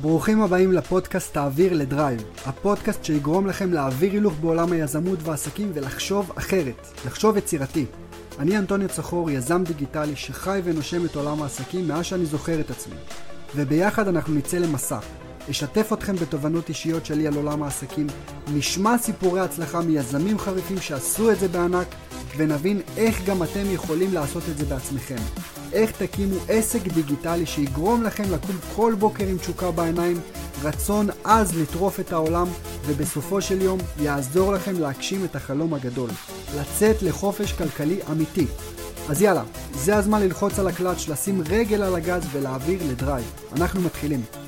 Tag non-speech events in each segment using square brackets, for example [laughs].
ברוכים הבאים לפודקאסט תעביר לדרייב, הפודקאסט שיגרום לכם להעביר הילוך בעולם היזמות והעסקים ולחשוב אחרת, לחשוב יצירתי. אני אנטוניו צחור, יזם דיגיטלי שחי ונושם את עולם העסקים מאז שאני זוכר את עצמי. וביחד אנחנו נצא למסע. אשתף אתכם בתובנות אישיות שלי על עולם העסקים, נשמע סיפורי הצלחה מיזמים חריפים שעשו את זה בענק, ונבין איך גם אתם יכולים לעשות את זה בעצמכם. איך תקימו עסק דיגיטלי שיגרום לכם לקום כל בוקר עם תשוקה בעיניים, רצון עז לטרוף את העולם, ובסופו של יום יעזור לכם להגשים את החלום הגדול. לצאת לחופש כלכלי אמיתי. אז יאללה, זה הזמן ללחוץ על הקלאץ', לשים רגל על הגז ולהעביר לדרייב. אנחנו מתחילים.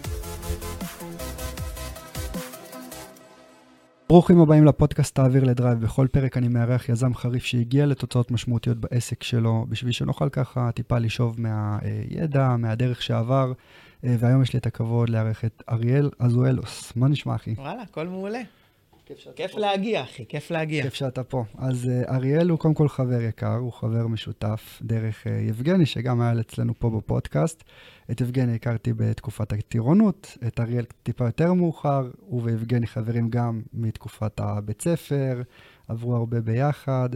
ברוכים הבאים לפודקאסט תעביר לדרייב. בכל פרק אני מארח יזם חריף שהגיע לתוצאות משמעותיות בעסק שלו, בשביל שנוכל ככה טיפה לשאוב מהידע, מהדרך שעבר. והיום יש לי את הכבוד לארח את אריאל אזואלוס. מה נשמע, אחי? וואלה, הכל מעולה. כיף להגיע, אחי, כיף להגיע. כיף שאתה פה. אז אריאל הוא קודם כל חבר יקר, הוא חבר משותף דרך יבגני, שגם היה אצלנו פה בפודקאסט. את יבגני הכרתי בתקופת הטירונות, את אריאל טיפה יותר מאוחר, הוא ויבגני חברים גם מתקופת הבית ספר, עברו הרבה ביחד.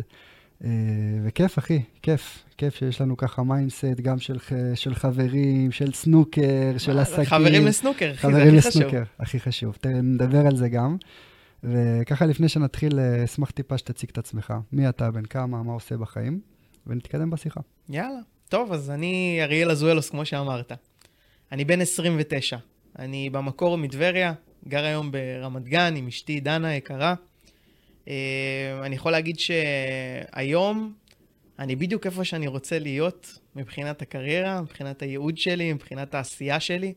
וכיף, אחי, כיף. כיף שיש לנו ככה mindset גם של, של חברים, של סנוקר, של עסקים. חברים לסנוקר, אחי, זה הכי חשוב. חברים לסנוקר, הכי חשוב. נדבר על זה גם. וככה לפני שנתחיל, אשמח טיפה שתציג את עצמך. מי אתה, בן כמה, מה עושה בחיים, ונתקדם בשיחה. יאללה. טוב, אז אני אריאל אזואלוס, כמו שאמרת. אני בן 29. אני במקור מטבריה, גר היום ברמת גן עם אשתי דנה יקרה. אני יכול להגיד שהיום אני בדיוק איפה שאני רוצה להיות מבחינת הקריירה, מבחינת הייעוד שלי, מבחינת העשייה שלי,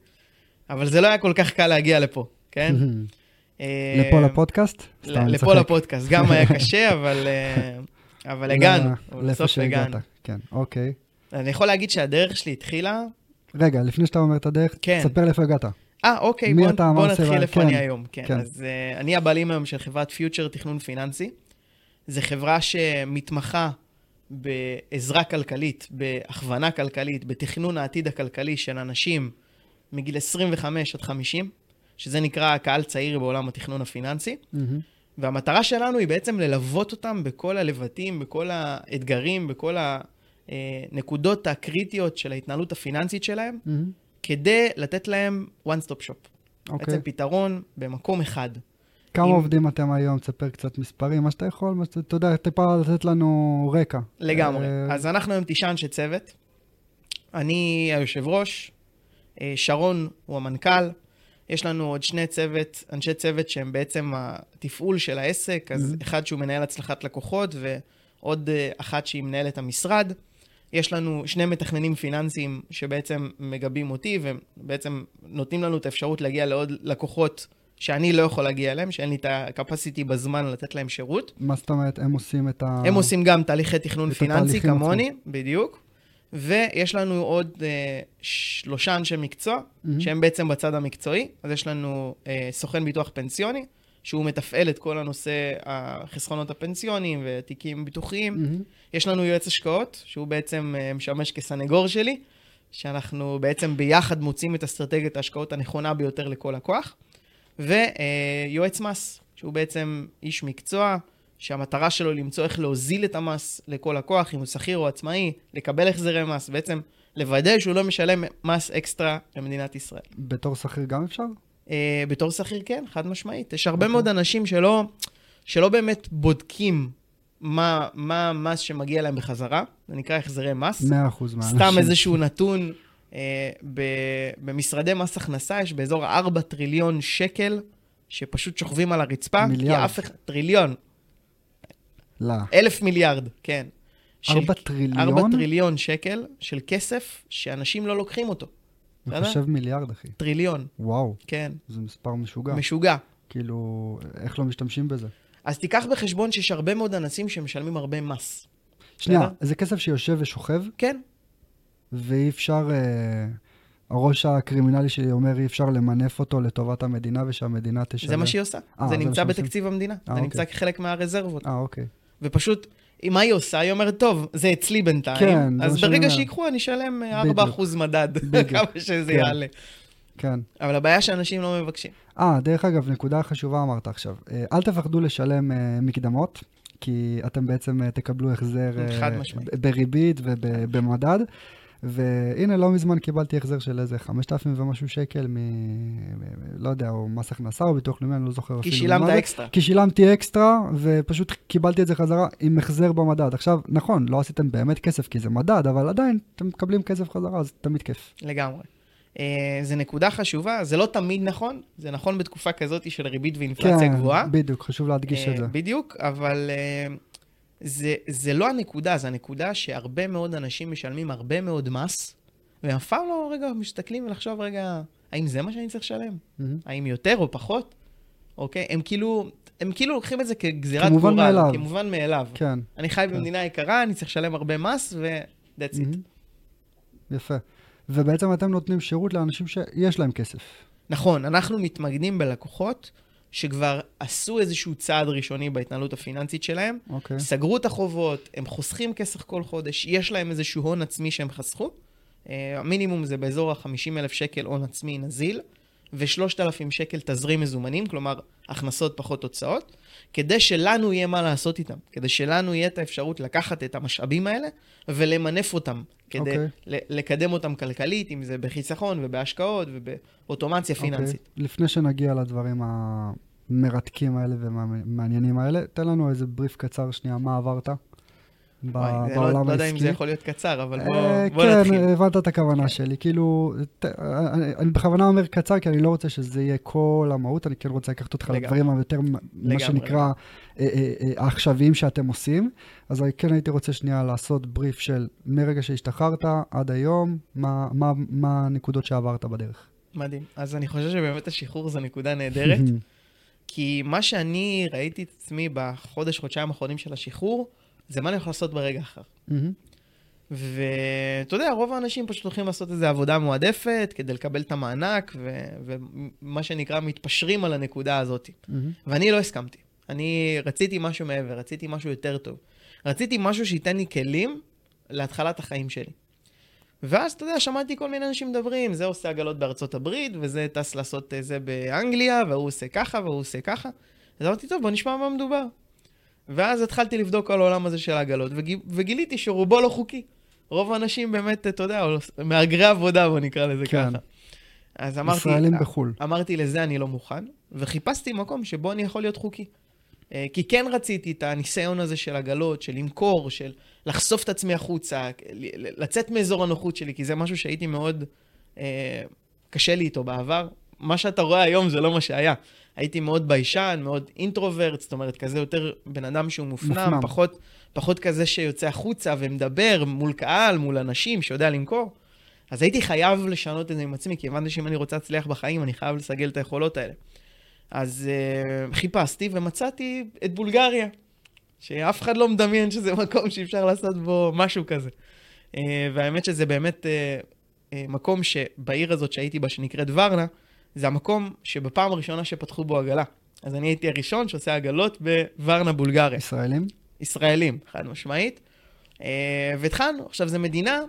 אבל זה לא היה כל כך קל להגיע לפה, כן? [laughs] לפה לפודקאסט? לפה לפודקאסט, גם היה [laughs] קשה, אבל, אבל הגענו, בסוף הגענו. כן, אוקיי. אני יכול להגיד שהדרך שלי התחילה... רגע, לפני שאתה אומר את הדרך, כן. ספר לאיפה הגעת. אה, אוקיי, בוא, נתחיל איפה כן, אני היום. כן, כן. אז uh, אני הבעלים היום של חברת פיוטר תכנון פיננסי. זו חברה שמתמחה בעזרה כלכלית, בהכוונה כלכלית, בתכנון העתיד הכלכלי של אנשים מגיל 25 עד 50, שזה נקרא קהל צעיר בעולם התכנון הפיננסי. מהמם. והמטרה שלנו היא בעצם ללוות אותם בכל הלבטים, בכל האתגרים, בכל הנקודות הקריטיות של ההתנהלות הפיננסית שלהם, מהמם. כדי לתת להם one stop shop. אוקיי. בעצם פתרון במקום אחד. כמה אם- עובדים אתם היום? תספר קצת מספרים, מה שאתה יכול, מה שאתה, אתה יודע, טיפה לתת לנו רקע. לגמרי. אה, אז אנחנו היום תשעה אנשי צוות. אני היושב ראש, אה, שרון הוא המנכ"ל, יש לנו עוד שני צוות, אנשי צוות שהם בעצם התפעול של העסק, אז Mhm. אחד שהוא מנהל הצלחת לקוחות ועוד אה, אחת שהיא מנהלת המשרד. יש לנו שני מתכננים פיננסיים שבעצם מגבים אותי ובעצם נותנים לנו את האפשרות להגיע לעוד לקוחות שאני לא יכול להגיע אליהם, שאין לי את ה-capacity בזמן לתת להם שירות. מה זאת אומרת, הם עושים את ה... הם עושים גם תהליכי תכנון פיננסי כמוני, בדיוק. ויש לנו עוד אה, שלושה אנשי מקצוע, מהמם. שהם בעצם בצד המקצועי. אז יש לנו אה, סוכן ביטוח פנסיוני, שהוא מתפעל את כל הנושא החסכונות הפנסיוניים ותיקים ביטוחיים. מהמם. יש לנו יועץ השקעות, שהוא בעצם אה, משמש כסנגור שלי, שאנחנו בעצם ביחד מוצאים את אסטרטגיית ההשקעות הנכונה ביותר לכל לקוח. ויועץ מס, שהוא בעצם איש מקצוע, שהמטרה שלו למצוא איך להוזיל את המס לכל לקוח, אם הוא שכיר או עצמאי, לקבל החזרי מס, בעצם לוודא שהוא לא משלם מס אקסטרה למדינת ישראל. בתור שכיר גם אפשר? אה, בתור שכיר כן, חד משמעית. יש הרבה אוקיי. מאוד אנשים שלא, שלא באמת בודקים מה, מה המס שמגיע להם בחזרה, זה נקרא החזרי מס. 100% מהאנשים. סתם איזשהו נתון, אה, ב, במשרדי מס הכנסה יש באזור 4 טריליון שקל שפשוט שוכבים על הרצפה. מיליארד. כי אף אחד, טריליון, לא. אלף מיליארד, כן. 4 טריליון? 4 טריליון שקל של כסף שאנשים לא לוקחים אותו. אני? חושב מיליארד, אחי. טריליון, וואו, כן. זה מספר משוגע. משוגע. כאילו, איך לא משתמשים בזה? אז תיקח בחשבון שיש הרבה מאוד אנשים שמשלמים הרבה מס. שנייה? זה כסף שיושב ושוכב, כן, ואי אפשר... אה, הראש הקרימינלי שלי אומר, אי אפשר למנף אותו לטובת המדינה ושהמדינה תשלם. זה מה שהיא עושה. אה, זה זה נמצא. בתקציב המדינה. אה, זה נמצא אוקיי. כחלק מהרזרבות. אה, אוקיי. ופשוט, מה היא עושה? היא אומרת, טוב, זה אצלי בינתיים. כן, אז ברגע. שיקחו, אני אשלם אה, בדיוק. 4% מדד, בדיוק. [laughs] כמה שזה כן. יעלה. כן. אבל הבעיה שאנשים לא מבקשים. אה, דרך אגב, נקודה חשובה אמרת עכשיו. אה, אל תפחדו לשלם אה, מקדמות, כי אתם בעצם אה, תקבלו החזר אה, חד משמעית. בריבית ובמדד. והנה, לא מזמן קיבלתי החזר של איזה 5,000 ומשהו שקל מ... לא יודע, או מס הכנסה או ביטוח לאומי, אני לא זוכר כי אפילו. שילמת מה זה. אקסטרה. כי שילמתי אקסטרה, ופשוט קיבלתי את זה חזרה עם החזר במדד. עכשיו, נכון, לא עשיתם באמת כסף כי זה מדד, אבל עדיין אתם מקבלים כסף חזרה, אז תמיד כיף. לגמרי. אה, זה נקודה חשובה, זה לא תמיד נכון, זה נכון בתקופה כזאת של ריבית ואינפלציה גבוהה. כן, בדיוק, חשוב להדגיש אה, את זה. בדיוק, אבל אה, זה, זה לא הנקודה, זה הנקודה שהרבה מאוד אנשים משלמים הרבה מאוד מס, והם אף פעם לא רגע מסתכלים ולחשוב רגע, האם זה מה שאני צריך לשלם? מהמם. האם יותר או פחות? אוקיי? הם כאילו, הם כאילו לוקחים את זה כגזירת כמובן גורל, מאליו. כמובן מאליו. כן, אני חי כן. במדינה יקרה, אני צריך לשלם הרבה מס, ו-that's it. מהמם. יפה. ובעצם אתם נותנים שירות לאנשים שיש להם כסף. נכון, אנחנו מתמקדים בלקוחות שכבר עשו איזשהו צעד ראשוני בהתנהלות הפיננסית שלהם, אוקיי. סגרו את החובות, הם חוסכים כסף כל חודש, יש להם איזשהו הון עצמי שהם חסכו. אה, המינימום זה באזור ה-50 אלף שקל הון עצמי נזיל, ו-3,000 שקל תזרים מזומנים, כלומר, הכנסות פחות הוצאות, כדי שלנו יהיה מה לעשות איתם, כדי שלנו יהיה את האפשרות לקחת את המשאבים האלה ולמנף אותם, כדי אוקיי. ל- לקדם אותם כלכלית, אם זה בחיסכון ובהשקעות ובאוטומציה פיננסית. אוקיי. לפני שנגיע לדברים המרתקים האלה והמעניינים האלה, תן לנו איזה בריף קצר שנייה, מה עברת בעולם לא, העסקי. לא יודע אם זה יכול להיות קצר, אבל בוא, אה, בוא כן, נתחיל. הבנת את הכוונה שלי. כאילו, ת- אני אני בכוונה אומר קצר, כי אני לא רוצה שזה יהיה כל המהות, אני כן רוצה לקחת אותך לגמרי. לדברים היותר, מה שנקרא, אה, אה, אה, העכשוויים שאתם עושים. אז אני כן הייתי רוצה שנייה לעשות בריף של מרגע שהשתחררת עד היום, מה- מה מה הנקודות שעברת בדרך. מדהים. אז אני חושב שבאמת השחרור זו נקודה נהדרת, [laughs] כי מה שאני ראיתי את עצמי בחודש, חודשיים האחרונים של השחרור, זה מה אני יכול לעשות ברגע אחר. מהמם. ואתה יודע, רוב האנשים פשוט הולכים לעשות איזו עבודה מועדפת כדי לקבל את המענק, ו- ומה שנקרא מתפשרים על הנקודה הזאת. מהמם. ואני לא הסכמתי. אני רציתי משהו מעבר, רציתי משהו יותר טוב. רציתי משהו שייתן לי כלים להתחלת החיים שלי. ואז, אתה יודע, שמעתי כל מיני אנשים מדברים, זה עושה עגלות בארצות הברית, וזה טס לעשות אה, זה באנגליה, והוא עושה ככה, והוא עושה ככה. אז אמרתי, טוב, בוא נשמע מה מדובר. ואז התחלתי לבדוק על העולם הזה של העגלות, וג... וגיליתי שרובו לא חוקי. רוב האנשים באמת, אתה יודע, מהגרי עבודה, בוא נקרא לזה כן. ככה. אז אמרתי, ישראלים בחו"ל. אמרתי, לזה אני לא מוכן, וחיפשתי מקום שבו אני יכול להיות חוקי. אה, כי כן רציתי את הניסיון הזה של עגלות, של למכור, של לחשוף את עצמי החוצה, לצאת מאזור הנוחות שלי, כי זה משהו שהייתי מאוד אה, קשה לי איתו בעבר. מה שאתה רואה היום זה לא מה שהיה. הייתי מאוד ביישן, מאוד אינטרוברט, זאת אומרת, כזה יותר בן אדם שהוא מופנם, מופנם. פחות, פחות כזה שיוצא החוצה ומדבר מול קהל, מול אנשים, שיודע למכור. אז הייתי חייב לשנות את זה עם עצמי, כי הבנתי שאם אני רוצה להצליח בחיים, אני חייב לסגל את היכולות האלה. אז uh, חיפשתי ומצאתי את בולגריה, שאף אחד לא מדמיין שזה מקום שאפשר לעשות בו משהו כזה. Uh, והאמת שזה באמת uh, uh, מקום שבעיר הזאת שהייתי בה, שנקראת ורנה, זה המקום שבפעם הראשונה שפתחו בו עגלה. אז אני הייתי הראשון שעושה עגלות בוורנה, בולגריה. ישראלים? ישראלים, חד משמעית. אה, והתחלנו. עכשיו, זו מדינה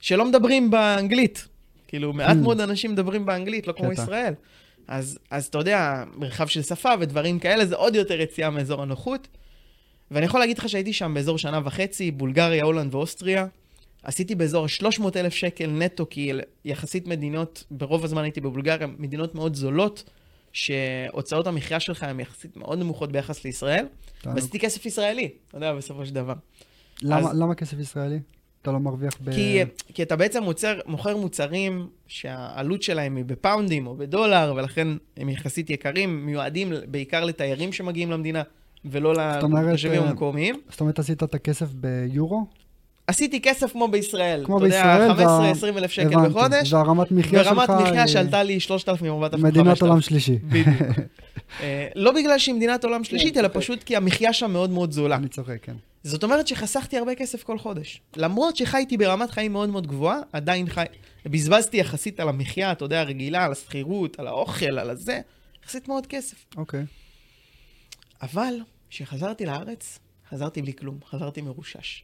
שלא מדברים באנגלית. כאילו, מעט Hmm. מאוד אנשים מדברים באנגלית, לא כמו. ישראל. אז, אז אתה יודע, מרחב של שפה ודברים כאלה, זה עוד יותר יציאה מאזור הנוחות. ואני יכול להגיד לך שהייתי שם באזור שנה וחצי, בולגריה, הולנד ואוסטריה. עשיתי באזור ה-300 אלף שקל נטו, כי יחסית מדינות, ברוב הזמן הייתי בבולגריה, מדינות מאוד זולות, שהוצאות המחיה שלך הן יחסית מאוד נמוכות ביחס לישראל. ועשיתי כסף ישראלי, אתה יודע, בסופו של דבר. למה אז- למה כסף ישראלי? אתה לא מרוויח ב... כי, כי אתה בעצם מוצר, מוכר מוצרים שהעלות שלהם היא בפאונדים או בדולר, ולכן הם יחסית יקרים, מיועדים בעיקר לתיירים שמגיעים למדינה, ולא לתושבים אה, המקומיים. זאת אומרת, עשית את הכסף ביורו? עשיתי כסף כמו בישראל. כמו אתה בישראל, יודע, וה- 15-20 אלף שקל הבנתי. בחודש, והרמת מחיה שלך ורמת מחיה היא שעלתה לי 3,000 או 4,000. מדינת עולם שלישי. בדיוק. אה, לא בגלל שהיא מדינת עולם שלישית, אלא אוקיי. פשוט כי המחיה שם מאוד מאוד זולה. אני צוחק, כן. זאת אומרת שחסכתי הרבה כסף כל חודש. למרות שחייתי ברמת חיים מאוד מאוד גבוהה, עדיין חי... בזבזתי יחסית על המחיה, אתה יודע, הרגילה, על השכירות, על האוכל, על הזה, יחסית מאוד כסף. אוקיי. אבל כשחזרתי לארץ, חזרתי בלי כלום, חזרתי מרושש.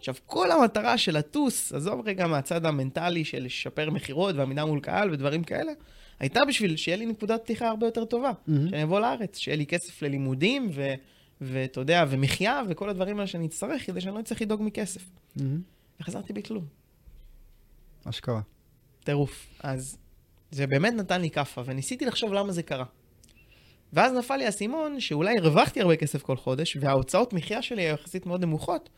עכשיו, כל המטרה של לטוס, עזוב רגע מהצד המנטלי של לשפר מכירות ועמידה מול קהל ודברים כאלה, הייתה בשביל שיהיה לי נקודת פתיחה הרבה יותר טובה. Mm-hmm. שאני אבוא לארץ, שיהיה לי כסף ללימודים, ו- ואתה יודע, ומחיה, וכל הדברים האלה שאני אצטרך, כדי שאני לא אצטרך לדאוג מכסף. Mm-hmm. וחזרתי בלי כלום. אשכרה. טירוף. אז זה באמת נתן לי כאפה, וניסיתי לחשוב למה זה קרה. ואז נפל לי האסימון שאולי הרווחתי הרבה כסף כל חודש, וההוצאות מחיה שלי היו יחסית מאוד נמוכות,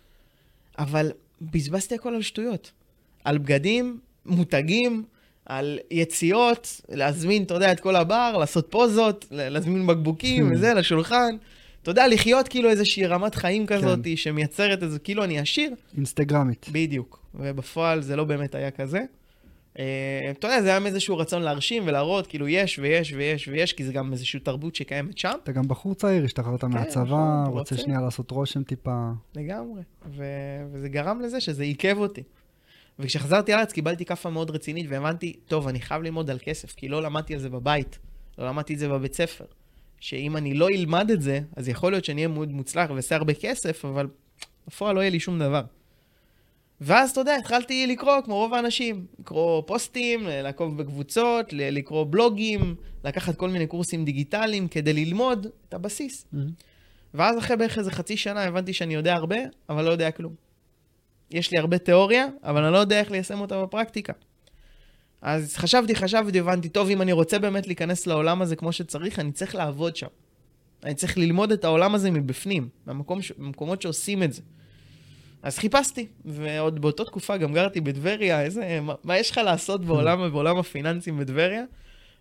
אבל בזבזתי הכל על שטויות. על בגדים, מותגים, על יציאות, להזמין, אתה יודע, את כל הבר, לעשות פוזות, להזמין בקבוקים וזה, לשולחן. אתה יודע, לחיות כאילו איזושהי רמת חיים כזאת כן. שמייצרת איזה, כאילו אני עשיר. אינסטגרמית. בדיוק. ובפועל זה לא באמת היה כזה. אה, אתה יודע, זה היה מאיזשהו רצון להרשים ולהראות, כאילו, יש ויש ויש ויש, כי זה גם איזושהי תרבות שקיימת שם. אתה גם בחור צעיר, השתחררת כן, מהצבא, נכון, רוצה שנייה לעשות רושם טיפה. לגמרי. וזה גרם לזה שזה עיכב אותי. וכשחזרתי לארץ קיבלתי כאפה מאוד רצינית והבנתי, טוב, אני חייב ללמוד על כסף, כי לא למדתי על זה בבית, לא למדתי את זה בבית ספר. שאם אני לא אלמד את זה, אז יכול להיות שאני אהיה מאוד מוצלח ואעשה הרבה כסף, אבל בפועל לא יהיה לי שום דבר. ואז, אתה יודע, התחלתי לקרוא כמו רוב האנשים, לקרוא פוסטים, לעקוב בקבוצות, לקרוא בלוגים, לקחת כל מיני קורסים דיגיטליים כדי ללמוד את הבסיס. Mm-hmm. ואז אחרי בערך איזה חצי שנה הבנתי שאני יודע הרבה, אבל לא יודע כלום. יש לי הרבה תיאוריה, אבל אני לא יודע איך ליישם אותה בפרקטיקה. אז חשבתי, חשבתי, הבנתי, טוב, אם אני רוצה באמת להיכנס לעולם הזה כמו שצריך, אני צריך לעבוד שם. אני צריך ללמוד את העולם הזה מבפנים, במקום ש... במקומות שעושים את זה. אז חיפשתי, ועוד באותה תקופה גם גרתי בטבריה, איזה, מה, מה יש לך לעשות בעולם, [laughs] בעולם הפיננסים בטבריה?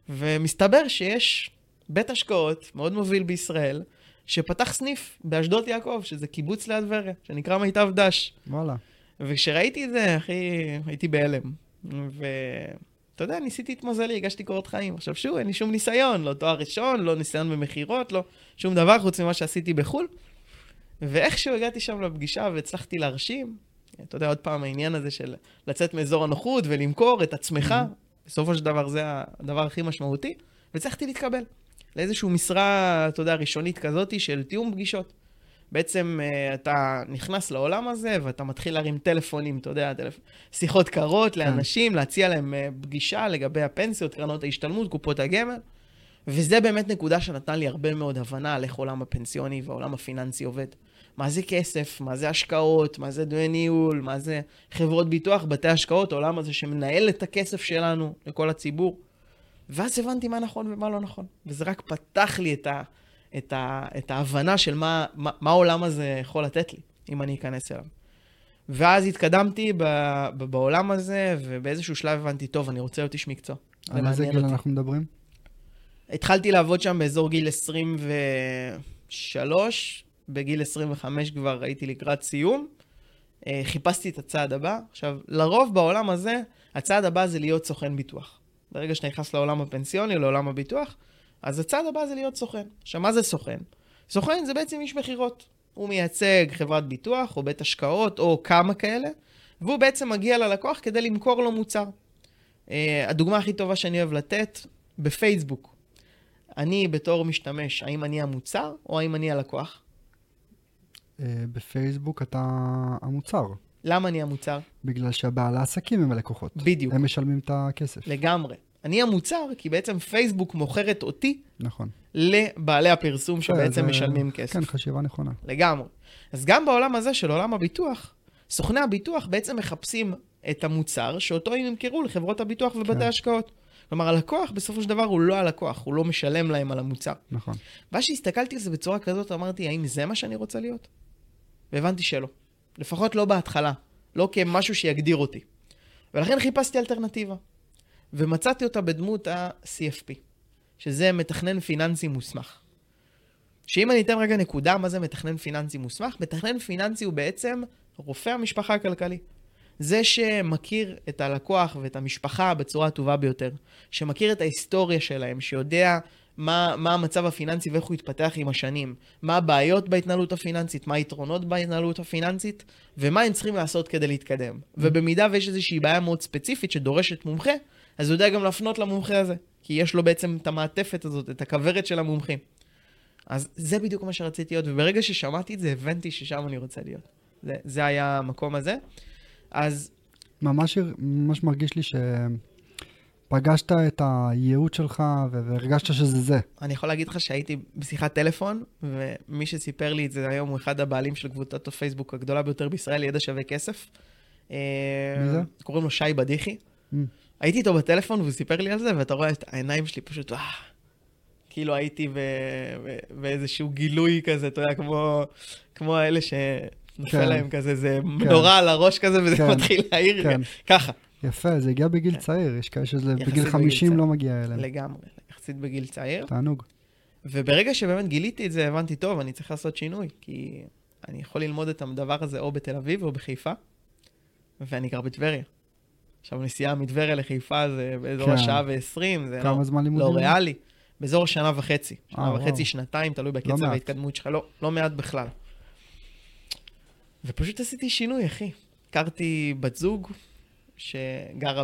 ומסתבר שיש בית השקעות מאוד מוביל בישראל, שפתח סניף באשדות יעקב, שזה קיבוץ ליד טבריה, שנקרא מיטב דש. וואלה. וכשראיתי את זה, אחי, הייתי בהלם. ואתה יודע, ניסיתי את מזלי, הגשתי קורות חיים. עכשיו שוב, אין לי שום ניסיון, לא תואר ראשון, לא ניסיון במכירות, לא שום דבר חוץ ממה שעשיתי בחו"ל. ואיכשהו הגעתי שם לפגישה והצלחתי להרשים, אתה יודע, עוד פעם, העניין הזה של לצאת מאזור הנוחות ולמכור את עצמך. בסופו של דבר זה הדבר הכי משמעותי, והצלחתי להתקבל לאיזושהי משרה, אתה יודע, ראשונית כזאת של תיאום פגישות. בעצם uh, אתה נכנס לעולם הזה ואתה מתחיל להרים טלפונים, אתה יודע, טלפ... שיחות קרות כן. לאנשים, להציע להם uh, פגישה לגבי הפנסיות, קרנות ההשתלמות, קופות הגמל. וזה באמת נקודה שנתנה לי הרבה מאוד הבנה על איך עולם הפנסיוני והעולם הפיננסי עובד. מה זה כסף, מה זה השקעות, מה זה דמי ניהול, מה זה חברות ביטוח, בתי השקעות, העולם הזה שמנהל את הכסף שלנו לכל הציבור. ואז הבנתי מה נכון ומה לא נכון. וזה רק פתח לי את, ה, את, ה, את ההבנה של מה, מה, מה העולם הזה יכול לתת לי, אם אני אכנס אליו. ואז התקדמתי ב, ב, בעולם הזה, ובאיזשהו שלב הבנתי, טוב, אני רוצה להיות איש מקצוע. על איזה גיל אותי. אנחנו מדברים? התחלתי לעבוד שם באזור גיל 23, בגיל 25 כבר הייתי לקראת סיום. אה, חיפשתי את הצעד הבא. עכשיו, לרוב בעולם הזה, הצעד הבא זה להיות סוכן ביטוח. ברגע שאתה נכנס לעולם הפנסיוני, לעולם הביטוח, אז הצעד הבא זה להיות סוכן. עכשיו, מה זה סוכן? סוכן זה בעצם איש מכירות. הוא מייצג חברת ביטוח, או בית השקעות, או כמה כאלה, והוא בעצם מגיע ללקוח כדי למכור לו מוצר. Uh, הדוגמה הכי טובה שאני אוהב לתת, בפייסבוק. אני בתור משתמש, האם אני המוצר, או האם אני הלקוח? Uh, בפייסבוק אתה המוצר. למה אני המוצר? בגלל שהבעל העסקים הם הלקוחות. בדיוק. הם משלמים את הכסף. לגמרי. אני המוצר, כי בעצם פייסבוק מוכרת אותי נכון. לבעלי הפרסום שבעצם זה... משלמים כסף. כן, חשיבה נכונה. לגמרי. אז גם בעולם הזה של עולם הביטוח, סוכני הביטוח בעצם מחפשים את המוצר שאותו הם ימכרו לחברות הביטוח ובתי כן. השקעות. כלומר, הלקוח בסופו של דבר הוא לא הלקוח, הוא לא משלם להם על המוצר. נכון. ואז שהסתכלתי על זה בצורה כזאת, אמרתי, האם זה מה שאני רוצה להיות? והבנתי שלא. לפחות לא בהתחלה. לא כמשהו שיגדיר אותי. ולכן חיפשתי אלטרנטיבה. ומצאתי אותה בדמות ה-CFP, שזה מתכנן פיננסי מוסמך. שאם אני אתן רגע נקודה, מה זה מתכנן פיננסי מוסמך? מתכנן פיננסי הוא בעצם רופא המשפחה הכלכלי. זה שמכיר את הלקוח ואת המשפחה בצורה הטובה ביותר, שמכיר את ההיסטוריה שלהם, שיודע מה, מה המצב הפיננסי ואיך הוא התפתח עם השנים, מה הבעיות בהתנהלות הפיננסית, מה היתרונות בהתנהלות הפיננסית, ומה הם צריכים לעשות כדי להתקדם. Mm. ובמידה ויש איזושהי בעיה מאוד ספציפית שדורשת מומחה, אז הוא יודע גם להפנות למומחה הזה, כי יש לו בעצם את המעטפת הזאת, את הכוורת של המומחים. אז זה בדיוק מה שרציתי להיות, וברגע ששמעתי את זה, הבנתי ששם אני רוצה להיות. זה, זה היה המקום הזה. אז ממש, ממש מרגיש לי שפגשת את הייעוד שלך והרגשת שזה זה. אני יכול להגיד לך שהייתי בשיחת טלפון, ומי שסיפר לי את זה היום הוא אחד הבעלים של קבוצת הפייסבוק הגדולה ביותר בישראל, ידע שווה כסף. מי זה? קוראים לו שי בדיחי. Mm. הייתי איתו בטלפון והוא סיפר לי על זה, ואתה רואה את העיניים שלי פשוט, אה, כאילו הייתי ב, ב, באיזשהו גילוי כזה, אתה יודע, כמו, כמו האלה שנופל כן. להם כזה, זה מנורה על הראש כזה, וזה כן. מתחיל להעיר, כן. ככה, יפה, זה הגיע בגיל כן. צעיר, יש כאלה שזה בגיל בגיל 50 צעיר. לא מגיע אליהם. לגמרי, יחסית בגיל צעיר. תענוג. וברגע שבאמת גיליתי את זה, הבנתי, טוב, אני צריך לעשות שינוי, כי אני יכול ללמוד את הדבר הזה או בתל אביב או בחיפה, ואני גר בטבריה. עכשיו, נסיעה מטבריה לחיפה זה באזור כן. השעה ועשרים, זה לא? לא ריאלי. באזור שנה וחצי. שנה אה, וחצי, וואו. שנתיים, תלוי בקצב מעט. ההתקדמות שלך. לא, לא מעט בכלל. ופשוט עשיתי שינוי, אחי. הכרתי בת זוג שגרה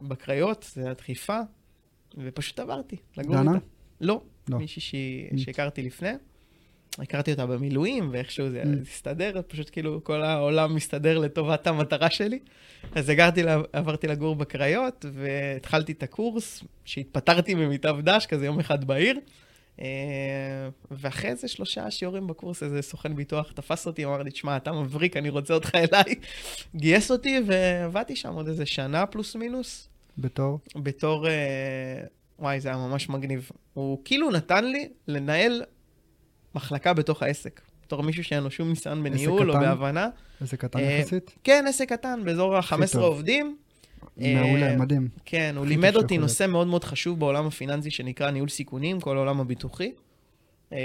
בקריות, זה ליד חיפה, ופשוט עברתי לגור דנה? איתה. לא, לא. מישהי שהיא- Mm. שהכרתי לפני. הכרתי אותה במילואים, ואיכשהו זה Mm. הסתדר, פשוט כאילו כל העולם מסתדר לטובת המטרה שלי. אז הגרתי, לה- עברתי לגור בקריות, והתחלתי את הקורס, שהתפטרתי ממיטב דש, כזה יום אחד בעיר. אה, ואחרי איזה שלושה שיעורים בקורס, איזה סוכן ביטוח תפס אותי, אמר לי, תשמע, אתה מבריק, אני רוצה אותך [laughs] אליי. גייס אותי, ועבדתי שם עוד איזה שנה פלוס מינוס, בתור? בתור... אה, וואי, זה היה ממש מגניב. הוא כאילו נתן לי לנהל מחלקה בתוך העסק. בתור מישהו שאין לו שום ניסיון בניהול או? בהבנה. איזה קטן אה, יחסית? כן, עסק קטן, באזור ה-15 טוב. עובדים. מעולה, אה, מדהים. כן, הוא לימד אותי נושא מאוד מאוד חשוב בעולם הפיננסי שנקרא ניהול סיכונים, כל העולם הביטוחי. אה,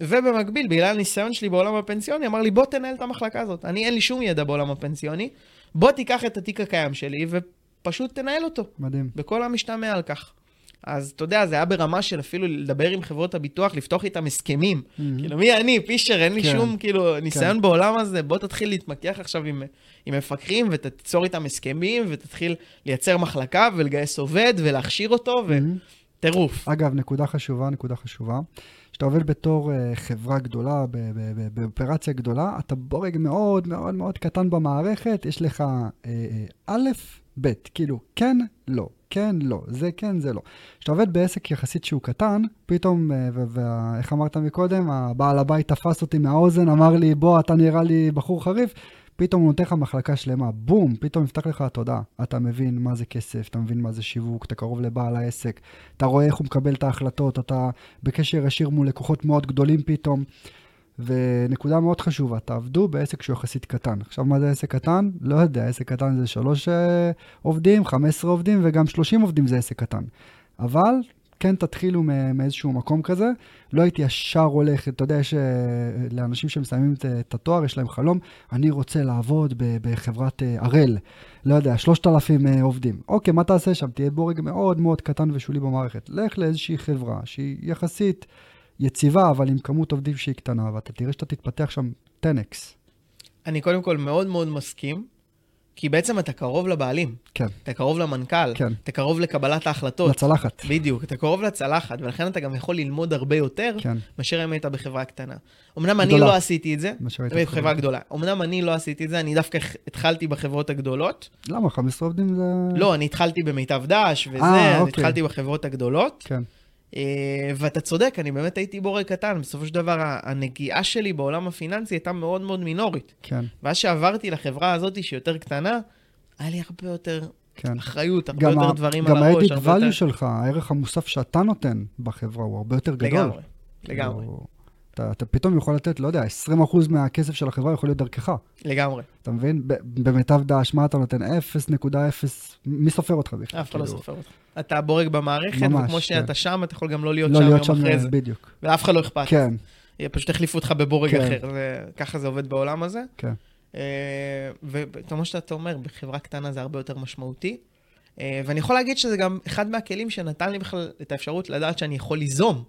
ובמקביל, בגלל הניסיון שלי בעולם הפנסיוני, אמר לי, בוא תנהל את המחלקה הזאת. אני, אין לי שום ידע בעולם הפנסיוני, בוא תיקח את התיק הקיים שלי ופשוט תנהל אותו, מדהים. בכל המשתמע על כך. אז אתה יודע, זה היה ברמה של אפילו לדבר עם חברות הביטוח, לפתוח איתם הסכמים. כאילו, מי אני, פישר, אין לי כן. שום, כאילו, ניסיון בעולם הזה, בוא תתחיל להתמקח עכשיו עם, עם מפקחים ותיצור איתם הסכמים, ותתחיל לייצר מחלקה ולגייס עובד ולהכשיר אותו. וטירוף. אגב, נקודה חשובה, נקודה חשובה. כשאתה עובד בתור uh, חברה גדולה, ב- ב- ב- באופרציה גדולה, אתה בורג מאוד מאוד מאוד קטן במערכת, יש לך uh, א', ב', כאילו, כן, לא, כן, לא, זה כן, זה לא. כשאתה עובד בעסק יחסית שהוא קטן, פתאום, uh, ואיך אמרת מקודם, הבעל הבית תפס אותי מהאוזן, אמר לי, בוא, אתה נראה לי בחור חריף, פתאום הוא נותן לך מחלקה שלמה, בום, פתאום נפתח לך התודעה. אתה מבין מה זה כסף, אתה מבין מה זה שיווק, אתה קרוב לבעל העסק, אתה רואה איך הוא מקבל את ההחלטות, אתה בקשר ישיר מול לקוחות מאוד גדולים פתאום. ונקודה מאוד חשובה, תעבדו בעסק שהוא יחסית קטן. עכשיו, מה זה עסק קטן? לא יודע, עסק קטן זה שלוש אה, עובדים, 15 עובדים וגם 30 עובדים זה עסק קטן. אבל כן תתחילו מאיזשהו מקום כזה. לא הייתי ישר הולך, אתה יודע, יש אה, לאנשים שמסיימים את, את התואר, יש להם חלום, אני רוצה לעבוד בחברת אה, הראל, לא יודע, 3,000 אה, עובדים. אוקיי, מה תעשה שם? תהיה בורג מאוד מאוד קטן ושולי במערכת. לך לאיזושהי חברה שהיא יחסית יציבה, אבל עם כמות עובדים שהיא קטנה, ואתה תראה שאתה תתפתח שם 10x. אני קודם כל מאוד מאוד מסכים, כי בעצם אתה קרוב לבעלים, כן, אתה קרוב למנכ"ל, כן. אתה קרוב לקבלת ההחלטות. לצלחת. בדיוק, אתה קרוב לצלחת, ולכן אתה גם יכול ללמוד הרבה יותר כן, מאשר אם היית בחברה קטנה. אמנם אני. לא עשיתי את זה, בחברה. גדולה. אמנם אני לא עשיתי את זה, אני דווקא התחלתי בחברות הגדולות. למה? 15 עובדים זה... לא, אני התחלתי במיטב דש וזה, אה, אז אוקיי. התחלתי בחברות הגדולות. כן, אה, ואתה צודק, אני באמת הייתי בורג קטן. בסופו של דבר, הנגיעה שלי בעולם הפיננסי הייתה מאוד מאוד מינורית. כן, ואז שעברתי לחברה הזאת, שהיא יותר קטנה, היה לי הרבה יותר כן. אחריות, הרבה גם, יותר ה- דברים גם על הראש. הרבה יותר- value שלך, הערך המוסף שאתה נותן בחברה הוא הרבה יותר גדול. לגמרי, לגמרי, כאילו, אתה, אתה פתאום יכול לתת, לא יודע, 20% מהכסף של החברה יכול להיות דרכך. לגמרי. אתה מבין? במיטב דש, מה אתה נותן? 0.0, מי סופר אותך בכלל? אף אחד לא כאילו, סופר אותך. אתה בורג במערכת, ממש, וכמו כן. שאתה שם, אתה יכול גם לא להיות לא שם להיות יום שם, אחרי זה. בדיוק. ולאף אחד לא אכפת. כן, פשוט החליפו אותך בבורג כן. אחר. זה- ככה זה עובד בעולם הזה. כן. אה, וכמו שאתה אומר, בחברה קטנה זה הרבה יותר משמעותי. אה, ואני יכול להגיד שזה גם אחד מהכלים שנתן לי בכלל את האפשרות לדעת שאני יכול ליזום.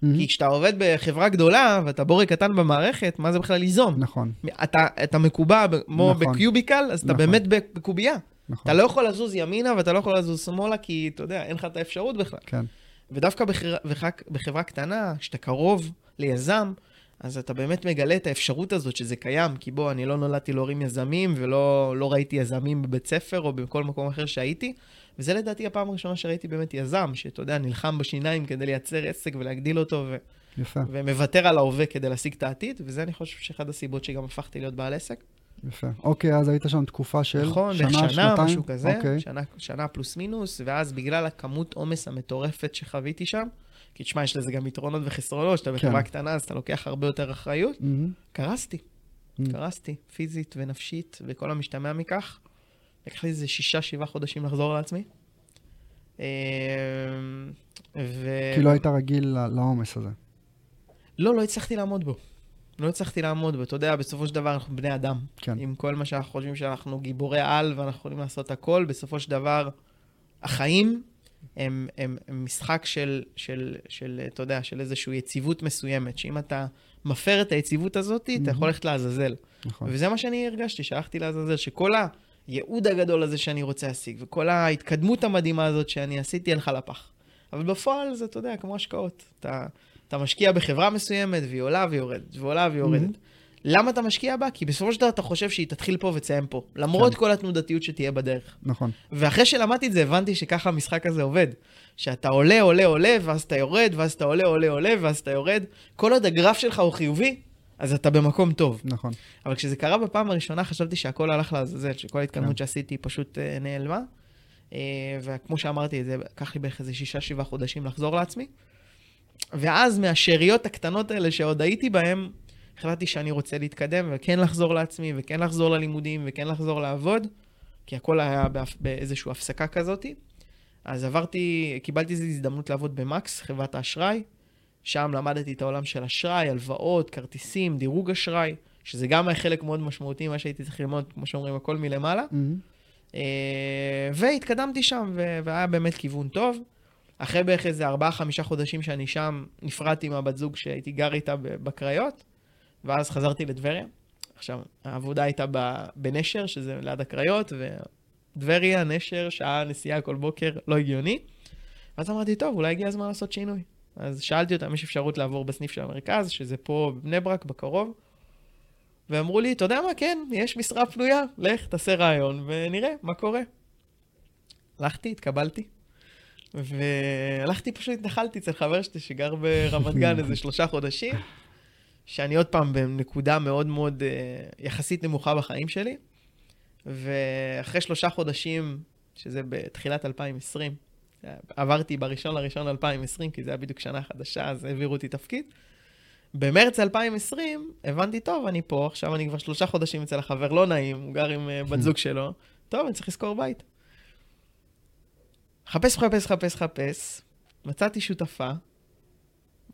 כי כשאתה עובד בחברה גדולה ואתה בורג קטן במערכת, מה זה בכלל ליזום? נכון, אתה, אתה מקובע כמו נכון. בקיוביקל, אז אתה נכון. באמת בקובייה. נכון. אתה לא יכול לזוז ימינה ואתה לא יכול לזוז שמאלה, כי אתה יודע, אין לך את האפשרות בכלל. כן. ודווקא בחברה, בחברה קטנה, כשאתה קרוב ליזם, אז אתה באמת מגלה את האפשרות הזאת שזה קיים, כי בוא, אני לא נולדתי להורים יזמים, ולא לא ראיתי יזמים בבית ספר או בכל מקום אחר שהייתי, וזה לדעתי הפעם הראשונה שראיתי באמת יזם, שאתה יודע, נלחם בשיניים כדי לייצר עסק ולהגדיל אותו, ו... יפה. ומוותר על ההווה כדי להשיג את העתיד, וזה אני חושב שאחד הסיבות שגם הפכתי להיות בעל עסק. יפה. אוקיי, אז היית שם תקופה של נכון, שנה, בערך שנה, שנתיים? משהו כזה, אוקיי. שנה, שנה פלוס מינוס, ואז בגלל הכמות עומס המטורפת שחוויתי שם, כי תשמע, יש לזה גם יתרונות וחסרונות, שאתה בחברה כן. קטנה, אז אתה לוקח הרבה יותר אחריות. מהמם. קרסתי, Mm. קרסתי, פיזית ונפשית, וכל המשתמע מכך. לקח לי איזה שישה, שבעה חודשים לחזור לעצמי. אמ, ו... כי לא היית רגיל לעומס הזה. לא, לא הצלחתי לעמוד בו. לא הצלחתי לעמוד בו. אתה יודע, בסופו של דבר אנחנו בני אדם. כן. עם כל מה שאנחנו חושבים שאנחנו גיבורי על ואנחנו יכולים לעשות הכל, בסופו של דבר, החיים הם, הם, הם משחק של, של, של, אתה יודע, של איזושהי יציבות מסוימת, שאם אתה מפר את היציבות הזאת, אתה מהמם. יכול ללכת לעזאזל. נכון. וזה מה שאני הרגשתי, שהלכתי לעזאזל, שכל הייעוד הגדול הזה שאני רוצה להשיג, וכל ההתקדמות המדהימה הזאת שאני עשיתי, הלכה לפח. אבל בפועל זה, אתה יודע, כמו השקעות. אתה, אתה משקיע בחברה מסוימת, והיא עולה ויורדת, ועולה ויורדת. מהמם. למה אתה משקיע בה? כי בסופו של דבר אתה חושב שהיא תתחיל פה ותסיים פה, למרות כן. כל התנודתיות שתהיה בדרך. נכון. ואחרי שלמדתי את זה, הבנתי שככה המשחק הזה עובד. שאתה עולה, עולה, עולה, ואז אתה יורד, ואז אתה עולה, עולה, עולה, ואז אתה יורד. כל עוד הגרף שלך הוא חיובי, אז אתה במקום טוב. נכון. אבל כשזה קרה בפעם הראשונה, חשבתי שהכל הלך לעזאזל, שכל ההתקדמות כן. שעשיתי פשוט אה, נעלמה. אה, וכמו שאמרתי, זה לקח לי בערך איזה שישה, שבעה חודשים לחזור לעצמי. ואז מהשאריות הקטנות האלה שעוד הייתי בהן, החלטתי שאני רוצה להתקדם וכן לחזור לעצמי, וכן לחזור ללימודים, וכן לחזור לעבוד, כי הכל היה באפ- באיזושהי הפסקה כזאתי. אז עברתי, קיבלתי איזו הזדמנות לעבוד במקס, חברת האשראי. שם למדתי את העולם של אשראי, הלוואות, כרטיסים, דירוג אשראי, שזה גם היה חלק מאוד משמעותי ממה שהייתי צריך ללמוד, כמו שאומרים, הכל מלמעלה. מהמם. אה, והתקדמתי שם, והיה באמת כיוון טוב. אחרי בערך איזה ארבעה, חמישה חודשים שאני שם, נפרדתי מהבת זוג שהייתי גר איתה בקריות, ואז חזרתי לטבריה. עכשיו, העבודה הייתה בנשר, שזה ליד הקריות, וטבריה, נשר, שעה נסיעה כל בוקר, לא הגיוני. ואז אמרתי, טוב, אולי הגיע הזמן לעשות שינוי. אז שאלתי אותם, יש אפשרות לעבור בסניף של המרכז, שזה פה בבני ברק, בקרוב. ואמרו לי, אתה יודע מה, כן, יש משרה פנויה, לך, תעשה רעיון, ונראה מה קורה. הלכתי, התקבלתי, והלכתי פשוט, התנחלתי אצל חבר שלי שגר ברמת גן איזה [laughs] שלושה חודשים, שאני עוד פעם בנקודה מאוד מאוד אה, יחסית נמוכה בחיים שלי, ואחרי שלושה חודשים, שזה בתחילת 2020, עברתי בראשון לראשון 2020, כי זה היה בדיוק שנה חדשה, אז העבירו אותי תפקיד. במרץ 2020 הבנתי, טוב, אני פה, עכשיו אני כבר שלושה חודשים אצל החבר, לא נעים, הוא גר עם אה, בת זוג שלו, טוב, אני צריך לשכור בית. חפש, חפש, חפש, חפש, מצאתי שותפה,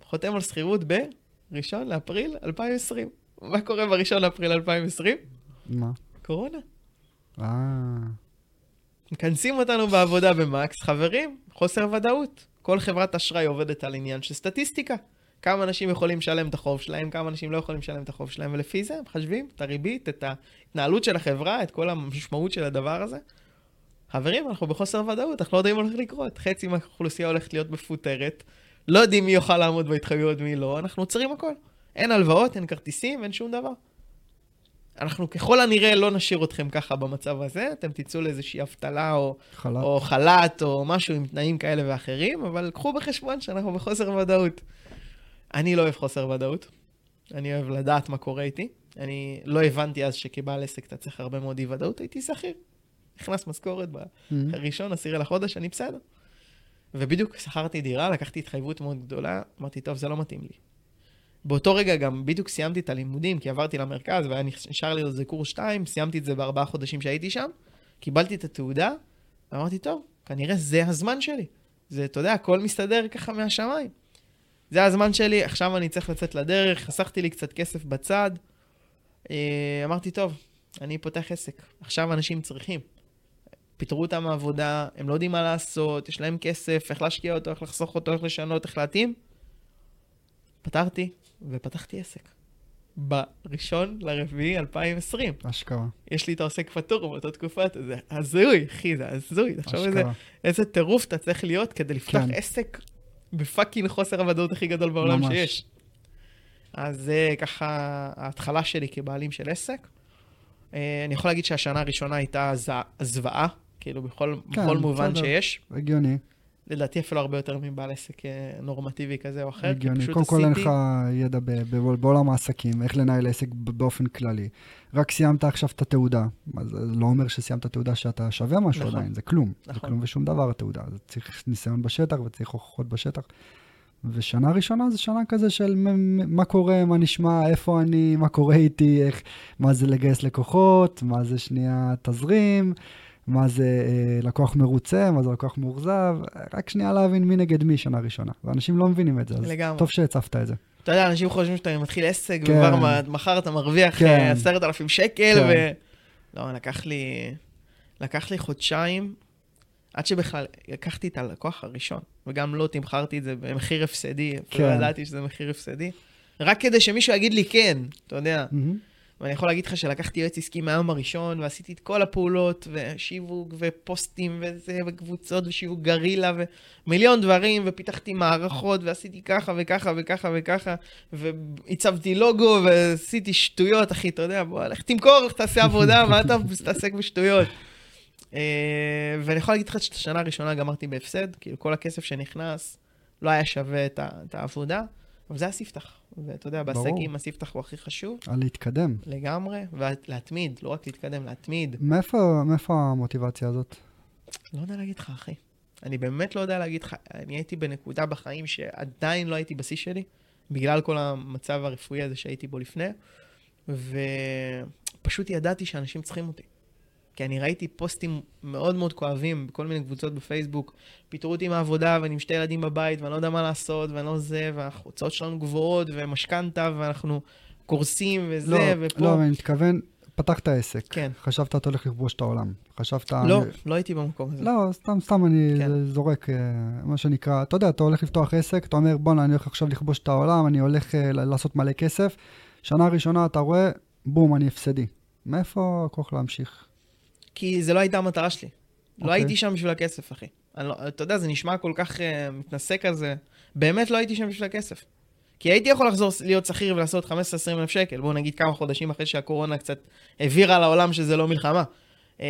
חותם על שכירות ב-1 לאפריל 2020. מה קורה ב-1 לאפריל 2020? מה? קורונה. אה, מכנסים אותנו בעבודה במקס, חברים, חוסר ודאות. כל חברת אשראי עובדת על עניין של סטטיסטיקה. כמה אנשים יכולים לשלם את החוב שלהם, כמה אנשים לא יכולים לשלם את החוב שלהם, ולפי זה הם מחשבים את הריבית, את ההתנהלות של החברה, את כל המשמעות של הדבר הזה. חברים, אנחנו בחוסר ודאות, אנחנו לא יודעים מה הולך לקרות. חצי מהאוכלוסייה הולכת להיות מפוטרת, לא יודעים מי יוכל לעמוד בהתחייבויות ומי לא, אנחנו עוצרים הכל. אין הלוואות, אין כרטיסים, אין שום דבר. אנחנו ככל הנראה לא נשאיר אתכם ככה במצב הזה, אתם תצאו לאיזושהי אבטלה או, חל"ת. או חל"ת או משהו עם תנאים כאלה ואחרים, אבל קחו בחשבון שאנחנו בחוסר ודאות. אני לא אוהב חוסר ודאות, אני אוהב לדעת מה קורה איתי. אני לא הבנתי אז שכבעל עסק אתה צריך הרבה מאוד אי ודאות, הייתי שכיר. נכנס משכורת. בראשון, עשירי לחודש, אני בסדר. ובדיוק שכרתי דירה, לקחתי התחייבות מאוד גדולה, אמרתי, טוב, זה לא מתאים לי. באותו רגע גם בדיוק סיימתי את הלימודים, כי עברתי למרכז והיה נשאר לי איזה קורס 2, סיימתי את זה בארבעה חודשים שהייתי שם, קיבלתי את התעודה, ואמרתי, טוב, כנראה זה הזמן שלי. זה, אתה יודע, הכל מסתדר ככה מהשמיים. זה הזמן שלי, עכשיו אני צריך לצאת לדרך, חסכתי לי קצת כסף בצד. אה, אמרתי, טוב, אני פותח עסק, עכשיו אנשים צריכים. פיטרו אותם מהעבודה, הם לא יודעים מה לעשות, יש להם כסף, איך להשקיע אותו, איך לחסוך אותו, איך לשנות, איך להתאים. פתרתי ופתחתי עסק. בראשון לרביעי 2020. אשכרה. יש לי את העוסק פטור באותה תקופה, זה הזוי, אחי, זה הזוי. תחשוב איזה, אשכרה. איזה טירוף אתה צריך להיות כדי לפתוח כן. עסק בפאקינג חוסר הוודאות הכי גדול בעולם ממש. שיש. אז זה ככה ההתחלה שלי כבעלים של עסק. אה, אני יכול להגיד שהשנה הראשונה הייתה זוועה, כאילו בכל, כן, בכל מובן בסדר. שיש. הגיוני, לדעתי אפילו הרבה יותר מבעל עסק אה, נורמטיבי כזה או אחר. הגיוני. קודם כל אין לך ידע בעולם העסקים, איך לנהל עסק באופן כללי. רק סיימת עכשיו את התעודה, אז זה לא אומר שסיימת תעודה שאתה שווה משהו נכון. עדיין, זה כלום. זה נכון. כלום ושום דבר התעודה. זה צריך ניסיון בשטח וצריך הוכחות בשטח. ושנה ראשונה זה שנה כזה של מה קורה, מה נשמע, איפה אני, מה קורה איתי, איך, מה זה לגייס לקוחות, מה זה שנייה תזרים, מה זה אה, לקוח מרוצה, מה זה לקוח מאוכזב, רק שנייה להבין מי נגד מי שנה ראשונה. ואנשים לא מבינים את זה, אז לגמרי. טוב שהצפת את זה. אתה יודע, אנשים חושבים שאתה מתחיל עסק, כן. וכבר מחר אתה מרוויח כן. אה, עשרת אלפים שקל, כן. ו... לא, לקח לי, לקח לי חודשיים, עד שבכלל לקחתי את הלקוח הראשון, וגם לא תמכרתי את זה במחיר הפסדי, אפילו כן. לא ידעתי שזה מחיר הפסדי, רק כדי שמישהו יגיד לי כן, אתה יודע. מהמם. ואני יכול להגיד לך שלקחתי יועץ עסקי מהיום הראשון, ועשיתי את כל הפעולות, ושיווק, ופוסטים, וזה, וקבוצות, ושיווק גרילה, ומיליון דברים, ופיתחתי מערכות, ועשיתי ככה וככה וככה וככה, והצבתי לוגו, ועשיתי שטויות, אחי, אתה יודע, בוא, לך תמכור, לך תעשה עבודה, מה אתה מתעסק בשטויות? אה, ואני יכול להגיד לך שאת השנה הראשונה גמרתי בהפסד, כאילו כל הכסף שנכנס לא היה שווה את, העבודה, אבל זה הספתח. ואתה יודע. בעסקים הספתח הוא הכי חשוב. על להתקדם. לגמרי, ולהתמיד, לא רק להתקדם, להתמיד. מאיפה, מאיפה המוטיבציה הזאת? לא יודע להגיד לך, אחי. אני באמת לא יודע להגיד לך. אני הייתי בנקודה בחיים שעדיין לא הייתי בשיא שלי, בגלל כל המצב הרפואי הזה שהייתי בו לפני, ופשוט ידעתי שאנשים צריכים אותי. כי אני ראיתי פוסטים מאוד מאוד כואבים בכל מיני קבוצות בפייסבוק, פיטרו אותי מהעבודה ואני עם שתי ילדים בבית ואני לא יודע מה לעשות ואני לא זה, וההוצאות שלנו גבוהות ומשכנתה ואנחנו קורסים וזה לא, ופה. לא, אני מתכוון, פתחת עסק. כן. חשבת אתה הולך לכבוש את העולם. חשבת... לא, לא הייתי במקום הזה. לא, סתם, סתם אני כן. זורק, אה, מה שנקרא, אתה יודע, אתה הולך לפתוח עסק, אתה אומר, בואנה, אני הולך עכשיו לכבוש את העולם, אני הולך אה, לעשות מלא כסף. שנה ראשונה אתה רואה, בום, אני הפסדי. מאיפה הכוח להמשיך? כי זה לא הייתה המטרה שלי. לא אוקיי. הייתי שם בשביל הכסף, אחי. לא, אתה יודע, זה נשמע כל כך uh, מתנשא כזה. באמת לא הייתי שם בשביל הכסף. כי הייתי יכול לחזור להיות שכיר ולעשות 15-20 אלף שקל, בואו נגיד כמה חודשים אחרי שהקורונה קצת העבירה לעולם שזה לא מלחמה. Uh,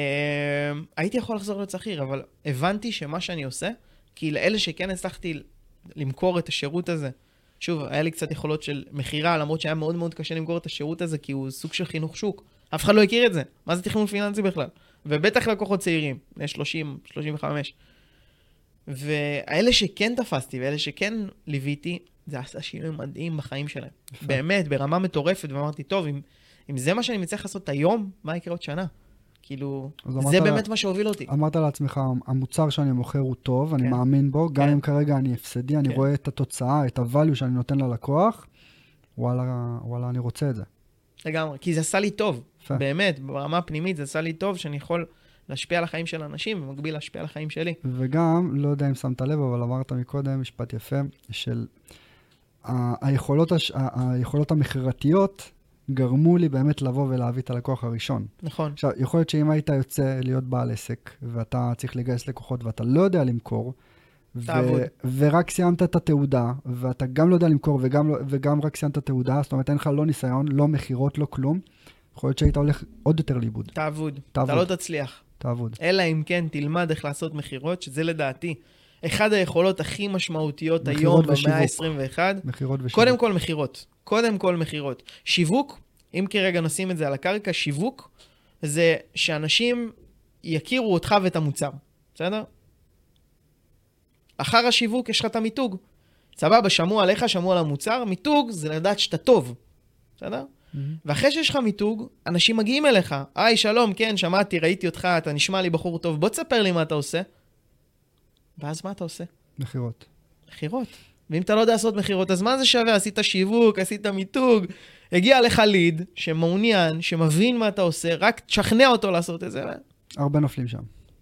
הייתי יכול לחזור להיות שכיר, אבל הבנתי שמה שאני עושה, כי לאלה שכן הצלחתי למכור את השירות הזה, שוב, היה לי קצת יכולות של מכירה, למרות שהיה מאוד מאוד קשה למכור את השירות הזה, כי הוא סוג של חינוך שוק. אף אחד לא הכיר את זה. מה זה תכנון פיננסי בכלל? ובטח לקוחות צעירים, בני 30, 35. ואלה שכן תפסתי ואלה שכן ליוויתי, זה עשה שינוי מדהים בחיים שלהם. באמת, ברמה מטורפת, ואמרתי, טוב, אם, אם זה מה שאני מצליח לעשות היום, מה יקרה עוד שנה? כאילו, זה באמת מה שהוביל אותי. אמרת לעצמך, המוצר שאני מוכר הוא טוב, אני כן. מאמין בו, גם כן. אם כרגע אני הפסדי, אני כן. רואה את התוצאה, את ה-value שאני נותן ללקוח, וואלה, וואלה, אני רוצה את זה. לגמרי, כי זה עשה לי טוב. יפה. באמת, ברמה הפנימית זה עשה לי טוב שאני יכול להשפיע על החיים של אנשים, במקביל להשפיע על החיים שלי. וגם, לא יודע אם שמת לב, אבל אמרת מקודם משפט יפה, של ה- היכולות, הש... ה- היכולות המכירתיות גרמו לי באמת לבוא ולהביא את הלקוח הראשון. נכון, עכשיו, יכול להיות שאם היית יוצא להיות בעל עסק, ואתה צריך לגייס לקוחות ואתה לא יודע למכור, ו-. ורק סיימת את התעודה, ואתה גם לא יודע למכור וגם, לא, וגם רק סיימת את התעודה, זאת אומרת, אין לך לא ניסיון, לא מכירות, לא כלום, יכול להיות שהיית הולך עוד יותר לאיבוד. תעבוד. תעבוד. אתה לא תצליח. תעבוד. אלא אם כן תלמד איך לעשות מכירות, שזה לדעתי אחד היכולות הכי משמעותיות היום במאה ושיווק. ה-21. מכירות ושיווק. קודם כל מכירות. קודם כל מכירות. שיווק, אם כרגע נשים את זה על הקרקע, שיווק זה שאנשים יכירו אותך ואת המוצר, בסדר? אחר השיווק יש לך את המיתוג. סבבה, שמעו עליך, שמעו על המוצר, מיתוג זה לדעת שאתה טוב, בסדר? מהמם. ואחרי שיש לך מיתוג, אנשים מגיעים אליך. היי, שלום, כן, שמעתי, ראיתי אותך, אתה נשמע לי בחור טוב, בוא תספר לי מה אתה עושה. ואז מה אתה עושה? מכירות. מכירות. ואם אתה לא יודע לעשות מכירות, אז מה זה שווה? עשית שיווק, עשית מיתוג, הגיע לך ליד שמעוניין, שמבין מה אתה עושה, רק תשכנע אותו לעשות את זה, הרבה נופלים שם.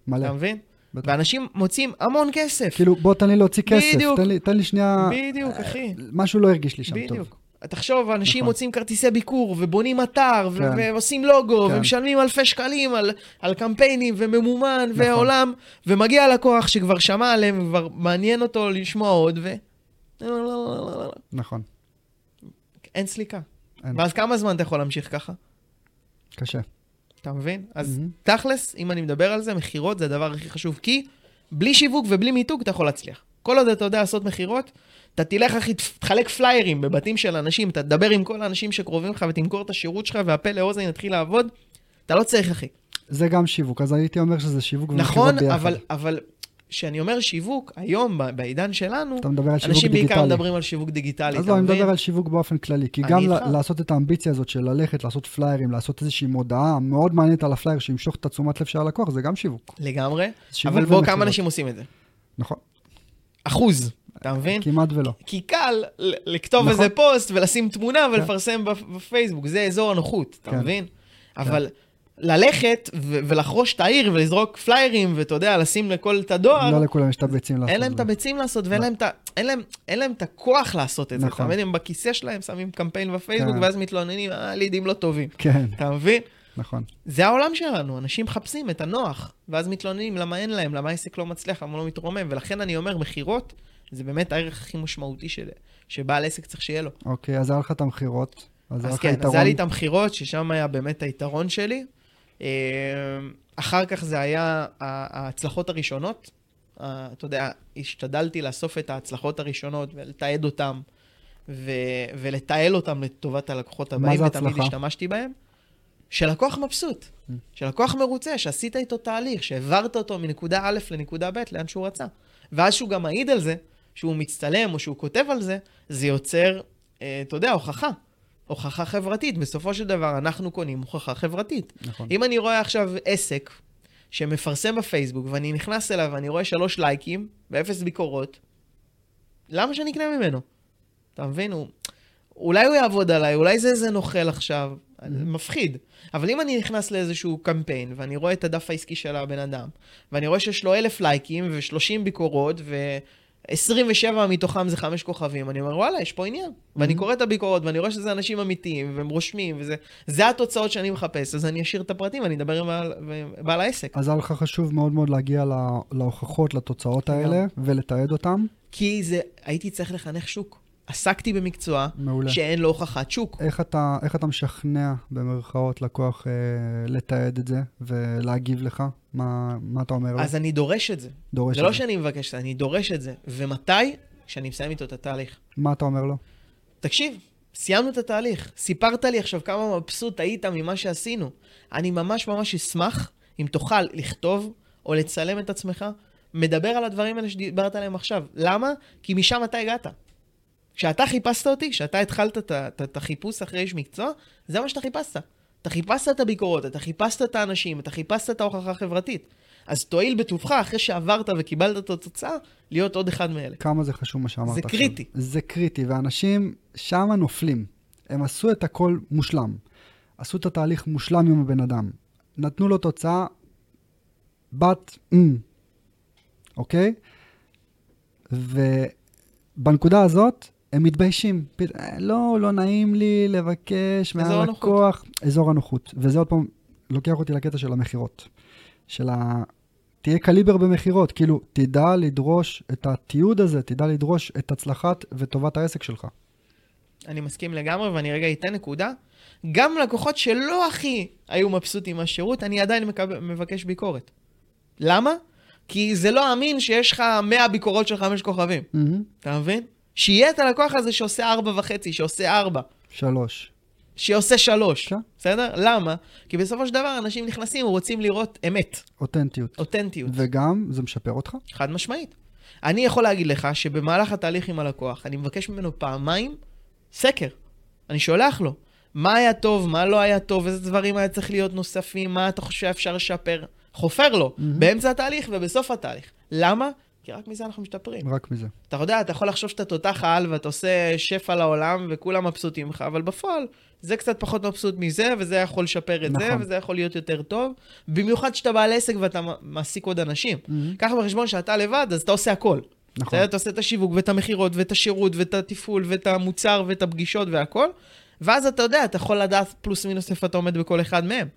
מלא. אתה מבין? בטח. ואנשים מוצאים המון כסף. כאילו, בוא תן לי להוציא כסף. בדיוק. תן לי, תן לי שנייה... בדיוק, אחי. משהו לא הרגיש לי שם טוב. בדיוק. תחשוב, אנשים נכון. מוצאים כרטיסי ביקור, ובונים אתר, כן. ועושים לוגו, כן. ומשלמים אלפי שקלים על, על קמפיינים, וממומן, נכון. ועולם, ומגיע לקוח שכבר שמע עליהם, וכבר מעניין אותו לשמוע עוד, ו... נכון. אין סליקה. אין. ואז כמה זמן אתה יכול להמשיך ככה? קשה. אתה מבין? אז מהמם. תכלס, אם אני מדבר על זה, מכירות זה הדבר הכי חשוב, כי בלי שיווק ובלי מיתוג אתה יכול להצליח. כל עוד אתה יודע לעשות מכירות, אתה תלך, אחי, תחלק פליירים בבתים של אנשים, אתה תדבר עם כל האנשים שקרובים לך ותמכור את השירות שלך, והפה לאוזן יתחיל לעבוד, אתה לא צריך, אחי. זה גם שיווק, אז הייתי אומר שזה שיווק נכון, ביחד. אבל, אבל כשאני אומר שיווק, היום, בעידן שלנו, אתה מדבר על שיווק אנשים בעיקר דיגיטלי. מדברים על שיווק דיגיטלי, אז לא, אני? מדבר על שיווק באופן כללי, כי גם. ל- לעשות את האמביציה הזאת של ללכת, לעשות פליירים, לעשות איזושהי מודעה מאוד מעניינת על הפלייר שימשוך את התשומת לב של הלקוח, זה גם שיווק. לגמרי, שיווק אבל בוא, ומכירות. כמה אנשים עושים את זה? נכון, אחוז, אתה מבין? כמעט ולא. כי קל לכתוב נכון. איזה פוסט ולשים תמונה ולפרסם בפ- בפייסבוק, זה אזור הנוחות, אתה כן. מבין? אבל ללכת ו- ולחרוש את העיר ולזרוק פליירים, ואתה יודע, לשים לכל את הדואר, לא לכולם יש את הביצים לעשות אין להם את. הביצים לעשות, ואין להם את ה- אין להם- אין להם את הכוח לעשות את זה. אתה נכון. מבין? הם בכיסא שלהם שמים קמפיין בפייסבוק, כן. ואז מתלוננים, אה, לידים לא טובים. כן, אתה מבין? נכון. זה העולם שלנו, אנשים מחפשים את הנוח, ואז מתלוננים למה אין להם, למה העסק לא מצליח, למה הוא לא מתרומם, ולכן אני אומר, מכירות, זה באמת הערך הכי משמעותי של, שבעל עסק צריך שיהיה לו. אוקיי, אז היה לך את המכירות. אז אז כן, אז יתרון. היה לי את המכירות, ששם היה באמת היתרון שלי. אה, אחר כך זה היה ההצלחות הראשונות. אתה יודע, השתדלתי לאסוף את ההצלחות הראשונות ולתעד אותן, ו- ולתעל אותן לטובת הלקוחות הבאים, ותמיד? השתמשתי בהם. שלקוח מבסוט, Mm. שלקוח מרוצה, שעשית איתו תהליך, שהעברת אותו מנקודה א' לנקודה ב', לאן שהוא רצה. ואז שהוא גם מעיד על זה, שהוא מצטלם או שהוא כותב על זה, זה יוצר, אה, אתה יודע, הוכחה. הוכחה חברתית. בסופו של דבר, אנחנו קונים הוכחה חברתית. נכון. אם אני רואה עכשיו עסק שמפרסם בפייסבוק, ואני נכנס אליו ואני רואה שלוש לייקים ואפס ביקורות, למה שאני אקנה ממנו? אתה מבין? הוא... אולי הוא יעבוד עליי, אולי זה איזה נוכל עכשיו, מפחיד. אבל אם אני נכנס לאיזשהו קמפיין, ואני רואה את הדף העסקי של הבן אדם, ואני רואה שיש לו אלף לייקים ו-30 ביקורות, ו-27 מתוכם זה חמש כוכבים, אני אומר, וואלה, יש פה עניין. ואני קורא את הביקורות, ואני רואה שזה אנשים אמיתיים, והם רושמים, וזה זה התוצאות שאני מחפש, אז אני אשאיר את הפרטים, ואני אדבר עם בעל, בעל העסק. אז היה לך חשוב מאוד מאוד להגיע לה- להוכחות, לתוצאות האלה, ולתעד אותם. כי זה, הייתי צריך לחנך שוק. עסקתי במקצוע מעולה. שאין לו הוכחת שוק. איך אתה, איך אתה משכנע, במרכאות, לקוח אה, לתעד את זה ולהגיב לך? מה, מה אתה אומר לו? אז אני דורש את זה. דורש זה את לא זה. שאני מבקש, אני דורש את זה. ומתי? כשאני מסיים איתו את התהליך. מה אתה אומר לו? תקשיב, סיימנו את התהליך. סיפרת לי עכשיו כמה מבסוט היית ממה שעשינו. אני ממש ממש אשמח אם תוכל לכתוב או לצלם את עצמך, מדבר על הדברים האלה שדיברת עליהם עכשיו. למה? כי משם אתה הגעת. כשאתה חיפשת אותי, כשאתה התחלת את החיפוש אחרי איש מקצוע, זה מה שאתה חיפשת. אתה חיפשת את הביקורות, אתה חיפשת את האנשים, אתה חיפשת את ההוכחה החברתית. אז תואיל בטובך, אחרי שעברת וקיבלת את התוצאה, להיות עוד אחד מאלה. כמה זה חשוב מה שאמרת זה עכשיו. קריטי. זה קריטי, ואנשים שמה נופלים. הם עשו את הכל מושלם. עשו את התהליך מושלם עם הבן אדם. נתנו לו תוצאה בת אם, אוקיי? ובנקודה הזאת, הם מתביישים. "אה, לא, לא נעים לי לבקש מהלקוח. אזור הנוחות. וזה עוד פעם לוקח אותי לקטע של המכירות. של ה... תהיה קליבר במכירות, כאילו, תדע לדרוש את התיעוד הזה, תדע לדרוש את הצלחת וטובת העסק שלך. אני מסכים לגמרי, ואני רגע אתן נקודה. גם לקוחות שלא הכי היו מבסוטים מהשירות, אני עדיין מקב... מבקש ביקורת. למה? כי זה לא אמין שיש לך 100 ביקורות של 5 כוכבים. מהמם. אתה מבין? שיהיה את הלקוח הזה שעושה 4 וחצי, שעושה 4, שלוש. שעושה 3. כן. בסדר? למה? כי בסופו של דבר אנשים נכנסים ורוצים לראות אמת, אותנטיות. אותנטיות. וגם, זה משפר אותך? חד משמעית. אני יכול להגיד לך שבמהלך התהליך עם הלקוח, אני מבקש ממנו פעמיים סקר. אני שולח לו. מה היה טוב, מה לא היה טוב, איזה דברים היה צריך להיות נוספים, מה אתה חושב שאפשר לשפר. חופר לו, מהמם. באמצע התהליך ובסוף התהליך. למה? כי רק מזה אנחנו משתפרים. רק מזה. אתה יודע, אתה יכול לחשוב שאתה תותח על ואתה עושה שפע לעולם וכולם מבסוטים ממך, אבל בפועל זה קצת פחות מבסוט מזה, וזה יכול לשפר את זה, נכון. וזה יכול להיות יותר טוב. במיוחד שאתה בעל עסק ואתה מעסיק עוד אנשים. מהמם. קח בחשבון שאתה לבד, אז אתה עושה הכל. נכון. בסדר? אתה עושה את השיווק ואת המכירות ואת השירות ואת התפעול ואת המוצר ואת הפגישות והכל, ואז אתה יודע, אתה יכול לדעת פלוס מינוס איפה אתה עומד בכל אחד מהם.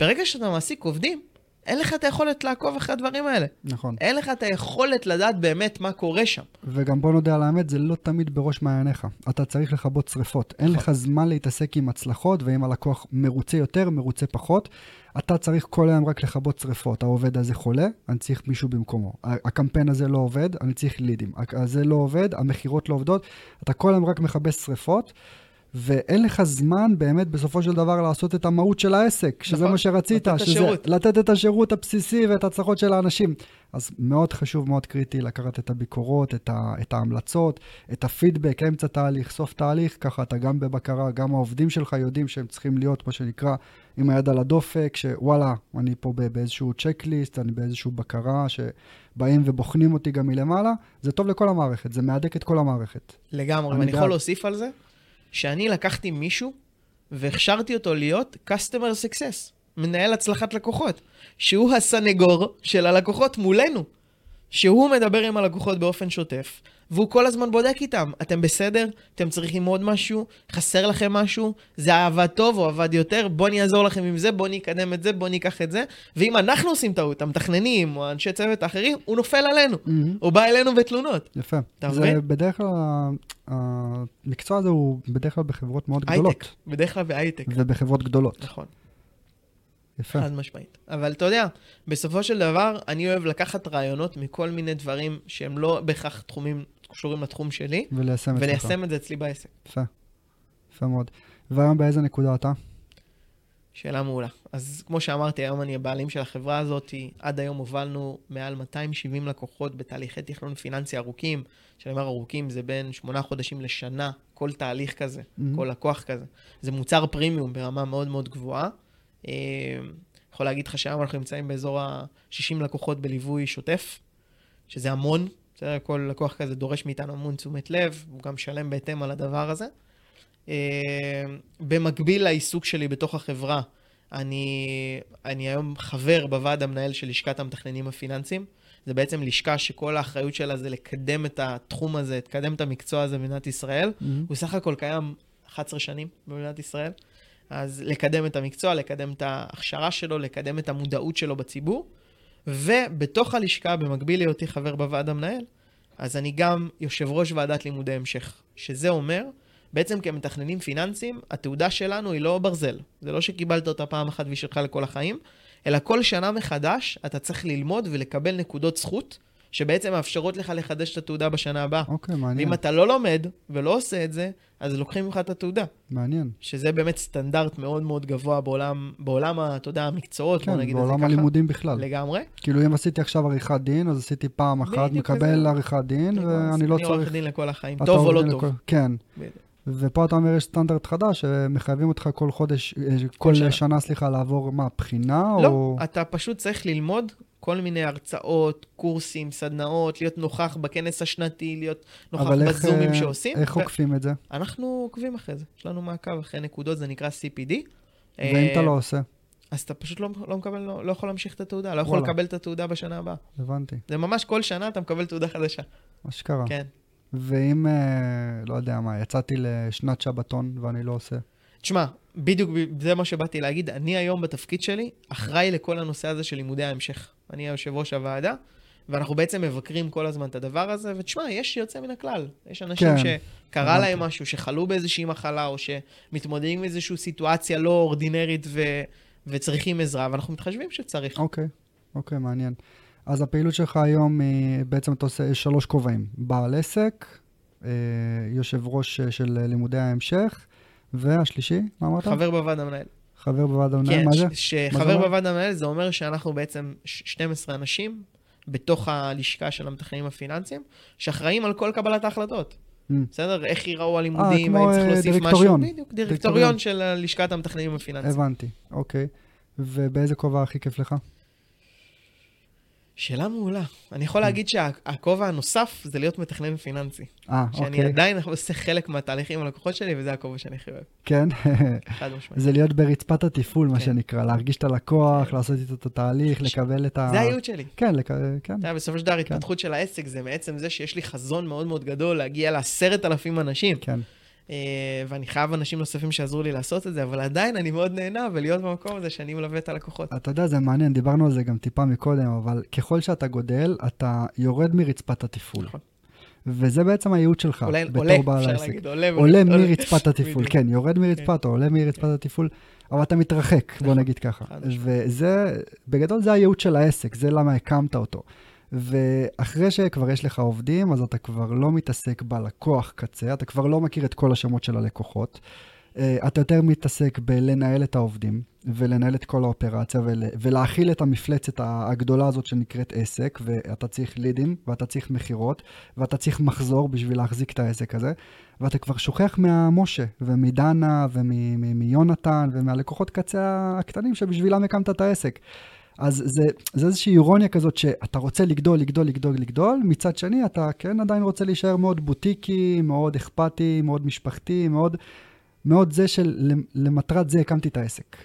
ברגע שאתה מעסיק עובדים, אין לך את היכולת לעקוב אחרי הדברים האלה. נכון. אין לך את היכולת לדעת באמת מה קורה שם. וגם בוא נודה על האמת, זה לא תמיד בראש מעייניך. אתה צריך לכבות שריפות. אין. לך זמן להתעסק עם הצלחות, ואם הלקוח מרוצה יותר, מרוצה פחות. אתה צריך כל היום רק לכבות שריפות. העובד הזה חולה, אני צריך מישהו במקומו. הקמפיין הזה לא עובד, אני צריך לידים. זה לא עובד, המכירות לא עובדות. אתה כל היום רק מכבה שריפות. ואין לך זמן באמת בסופו של דבר לעשות את המהות של העסק, שזה נכון, מה שרצית, לתת שזה השירות. לתת את השירות הבסיסי ואת ההצלחות של האנשים. אז מאוד חשוב, מאוד קריטי לקחת את הביקורות, את, ה, את ההמלצות, את הפידבק, אמצע תהליך, סוף תהליך, ככה אתה גם בבקרה, גם העובדים שלך יודעים שהם צריכים להיות, מה שנקרא, עם היד על הדופק, שוואלה, אני פה באיזשהו צ'קליסט, אני באיזשהו בקרה, שבאים ובוחנים אותי גם מלמעלה, זה טוב לכל המערכת, זה מהדק את כל המערכת. לגמרי, אני ואני יכול. להוסיף על זה, שאני לקחתי מישהו והכשרתי אותו להיות customer success, מנהל הצלחת לקוחות, שהוא הסנגור של הלקוחות מולנו, שהוא מדבר עם הלקוחות באופן שוטף, והוא כל הזמן בודק איתם, אתם בסדר? אתם צריכים עוד משהו? חסר לכם משהו? זה עבד טוב או עבד יותר? בואו אני אעזור לכם עם זה, בואו נקדם את זה, בואו ניקח את זה. ואם אנחנו עושים טעות, המתכננים או אנשי צוות האחרים, הוא נופל עלינו. הוא בא אלינו בתלונות. יפה. אתה זה מבין? בדרך כלל, המקצוע הזה הוא בדרך כלל בחברות מאוד גדולות. הייטק, בדרך כלל בהייטק. ובחברות גדולות. נכון, יפה. חד משמעית. אבל אתה יודע, בסופו של דבר, אני אוהב לקחת רעיונות מכל מיני דברים שהם לא בהכרח תחומים קשורים לתחום שלי, וליישם. וליישם את זה אצלי בעסק. יפה. יפה מאוד. והיום באיזה נקודה אתה? שאלה מעולה. אז כמו שאמרתי, היום אני הבעלים של החברה הזאת. עד היום הובלנו מעל 270 לקוחות בתהליכי תכנון פיננסי ארוכים. כשאני אומר ארוכים, זה בין שמונה חודשים לשנה, כל תהליך כזה, Mhm. כל לקוח כזה. זה מוצר פרימיום ברמה מאוד מאוד גבוהה. אה, יכול להגיד לך שהיום אנחנו נמצאים באזור ה-60 לקוחות בליווי שוטף, שזה המון. בסדר? כל לקוח כזה דורש מאיתנו המון תשומת לב, הוא גם משלם בהתאם על הדבר הזה. אה, במקביל לעיסוק שלי בתוך החברה, אני, אני היום חבר בוועד המנהל של לשכת המתכננים הפיננסיים. זה בעצם לשכה שכל האחריות שלה זה לקדם את התחום הזה, לקדם את המקצוע הזה במדינת ישראל. הוא סך הכל קיים 11 שנים במדינת ישראל. אז לקדם את המקצוע, לקדם את ההכשרה שלו, לקדם את המודעות שלו בציבור. ובתוך הלשכה, במקביל להיותי חבר בוועד המנהל, אז אני גם יושב ראש ועדת לימודי המשך, שזה אומר, בעצם כמתכננים פיננסיים, התעודה שלנו היא לא ברזל. זה לא שקיבלת אותה פעם אחת והיא שלך לכל החיים, אלא כל שנה מחדש אתה צריך ללמוד ולקבל נקודות זכות, שבעצם מאפשרות לך לחדש את התעודה בשנה הבאה. אוקיי, מעניין. ואם אתה לא לומד ולא עושה את זה, אז לוקחים ממך את התעודה. מעניין. שזה באמת סטנדרט מאוד מאוד גבוה בעולם, בעולם אתה יודע, המקצועות, בוא כן, נגיד את זה בעולם ככה. הלימודים בכלל. לגמרי. כאילו, אם עשיתי עכשיו עריכת דין, אז עשיתי פעם אחת, מקבל. עריכת דין, ואני לא אני עורך צריך... דין לכל החיים, טוב או לא טוב. לכל- כן. ופה אתה אומר, יש סטנדרט חדש, שמחייבים אותך כל חודש, אה, כל שנה. שנה, סליחה, לעבור מה, בחינה? לא, או... אתה פשוט צריך ללמוד כל מיני הרצאות, קורסים, סדנאות, להיות נוכח בכנס השנתי, להיות נוכח אבל איך, בזומים אה, שעושים. איך ו- עוקפים את זה? אנחנו עוקבים אחרי זה, יש לנו מעקב אחרי נקודות, זה נקרא CPD. ואם אה, אתה לא עושה? אז אתה פשוט לא, לא מקבל, לא, לא יכול להמשיך את התעודה, לא יכול וואלה. לקבל את התעודה בשנה הבאה. הבנתי. זה ממש כל שנה אתה מקבל תעודה חדשה. אשכרה. כן. ואם, אה, לא יודע מה, יצאתי לשנת שבתון ואני לא עושה, תשמע, בדיוק זה מה שבאתי להגיד. אני היום בתפקיד שלי אחראי לכל הנושא הזה של לימודי ההמשך. אני היושב ראש הוועדה, ואנחנו בעצם מבקרים כל הזמן את הדבר הזה, ותשמע, יש יוצא מן הכלל. יש אנשים כן, שקרה. להם משהו, שחלו באיזושהי מחלה, או שמתמודדים עם איזושהי סיטואציה לא אורדינרית ו... וצריכים עזרה, ואנחנו מתחשבים שצריך. אוקיי, אוקיי, מעניין. אז הפעילות שלך היום היא, בעצם אתה עושה שלוש כובעים. בעל עסק, אה, יושב ראש אה, של לימודי ההמשך, והשלישי, מה אמרת? חבר בוועד המנהל. חבר בוועד המנהל, כן, מה זה? שחבר אומר? בוועד המנהל זה אומר שאנחנו בעצם ש- 12 אנשים בתוך הלשכה של המתכננים הפיננסיים, שאחראים על כל קבלת ההחלטות. Mm. בסדר? איך ייראו הלימודים, האם צריך אה, להוסיף משהו. דירקטוריון. בדיוק, דירקטוריון. דירקטוריון של לשכת המתכננים הפיננסיים. הבנתי, אוקיי. ובאיזה כובע הכי כיף לך? שאלה מעולה. אני יכול להגיד שהכובע הנוסף זה להיות מתכנן פיננסי. אה, שאני אוקיי. עדיין עושה חלק מהתהליכים עם הלקוחות שלי, וזה הכובע שאני הכי אוהב. כן? חד משמעית. זה להיות ברצפת התפעול, מה כן. שנקרא, להרגיש את הלקוח, כן. לעשות איתו את התהליך, לקבל את ה... זה הייעוד שלי. כן. כן. אתה יודע, בסופו של דבר, ההתפתחות של העסק זה מעצם זה שיש לי חזון מאוד מאוד גדול להגיע לעשרת אלפים אנשים. כן. אה, ואני חייב אנשים נוספים שיעזרו לי לעשות את זה, אבל עדיין אני מאוד נהנה ולהיות במקום הזה שאני מלווה את הלקוחות. אתה יודע, זה מעניין, דיברנו על זה גם טיפה מקודם, אבל ככל שאתה גודל, אתה יורד מרצפת התפעול. נכון. וזה בעצם הייעוד שלך, עולה, בתור עולה, בעל אפשר העסק. להגיד, עולה. עולה עולה. מרצפת התפעול. כן, יורד מרצפת או עולה מרצפת התפעול, אבל אתה מתרחק, בוא נכון, נגיד ככה. וזה, בגדול זה הייעוד של העסק, זה למה הקמת אותו. ואחרי שכבר יש לך עובדים, אז אתה כבר לא מתעסק בלקוח קצה, אתה כבר לא מכיר את כל השמות של הלקוחות. אה, אתה יותר מתעסק בלנהל את העובדים, ולנהל את כל האופרציה, ול, ולהכיל את המפלצת הגדולה הזאת שנקראת עסק, ואתה צריך לידים, ואתה צריך מכירות, ואתה צריך מחזור בשביל להחזיק את העסק הזה, ואתה כבר שוכח מהמשה, ומדנה, ומיונתן, ומהלקוחות קצה הקטנים שבשבילם הקמת את העסק. אז זה, זה איזושהי אירוניה כזאת שאתה רוצה לגדול, לגדול, לגדול, לגדול, מצד שני אתה כן עדיין רוצה להישאר מאוד בוטיקי, מאוד אכפתי, מאוד משפחתי, מאוד, מאוד זה של למטרת זה הקמתי את העסק.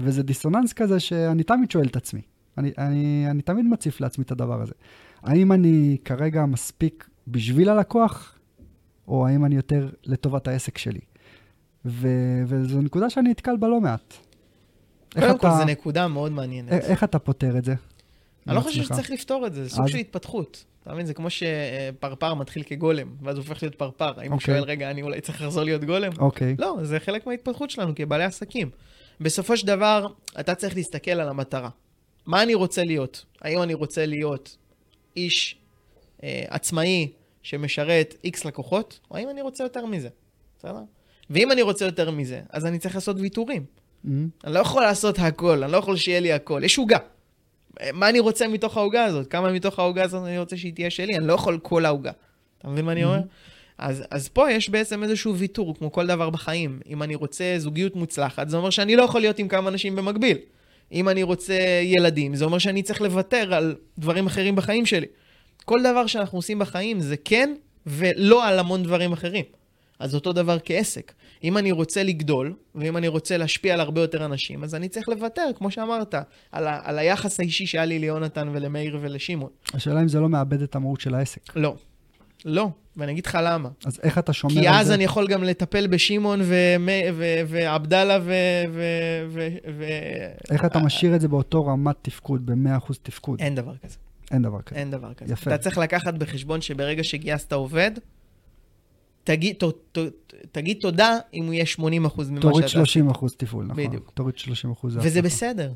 וזה דיסוננס כזה שאני תמיד שואל את עצמי. אני, אני, אני תמיד מציף לעצמי את הדבר הזה. האם אני כרגע מספיק בשביל הלקוח, או האם אני יותר לטובת העסק שלי? ו, וזו נקודה שאני נתקל בה לא מעט. קודם כל, זו נקודה מאוד מעניינת. א- איך אתה פותר את זה? אני לא חושב? שצריך לפתור את זה, זה סוג של התפתחות. אתה מבין? זה כמו שפרפר מתחיל כגולם, ואז הוא הופך להיות פרפר. האם הוא אוקיי. שואל, רגע, אני אולי צריך לחזור להיות גולם? אוקיי. לא, זה חלק מההתפתחות שלנו כבעלי עסקים. בסופו של דבר, אתה צריך להסתכל על המטרה. מה אני רוצה להיות? האם אני רוצה להיות איש אה, עצמאי שמשרת איקס לקוחות, או האם אני רוצה יותר מזה? בסדר? ואם אני רוצה יותר מזה, אז אני צריך לעשות ויתורים. מהמם. אני לא יכול לעשות הכל, אני לא יכול שיהיה לי הכל. יש עוגה. מה אני רוצה מתוך העוגה הזאת? כמה מתוך העוגה הזאת אני רוצה שהיא תהיה שלי? אני לא יכול כל העוגה. אתה מבין מה אני אומר? אז, אז פה יש בעצם איזשהו ויתור, כמו כל דבר בחיים. אם אני רוצה זוגיות מוצלחת, זה אומר שאני לא יכול להיות עם כמה אנשים במקביל. אם אני רוצה ילדים, זה אומר שאני צריך לוותר על דברים אחרים בחיים שלי. כל דבר שאנחנו עושים בחיים זה כן ולא על המון דברים אחרים. אז אותו דבר כעסק. אם אני רוצה לגדול, ואם אני רוצה להשפיע על הרבה יותר אנשים, אז אני צריך לוותר, כמו שאמרת, על, ה- על היחס האישי שהיה לי ליונתן ולמאיר ולשמעון. השאלה אם זה לא מאבד את המהות של העסק. לא. לא. ואני אגיד לך למה. אז איך אתה שומר כי על אז זה? אני יכול גם לטפל בשמעון ועבדאללה ו... ו- ו- ו- איך אתה משאיר את זה באותו רמת תפקוד, ב-100% תפקוד? אין דבר כזה. אין דבר כזה. אין דבר כזה. יפה. אתה צריך לקחת בחשבון שברגע שגייסת עובד, תגיד, ת, ת, תגיד תודה אם הוא יהיה 80 אחוז ממה תוריד שאתה... 30% תפעול, נכון. בדיוק. תוריד 30% זה וזה. בסדר.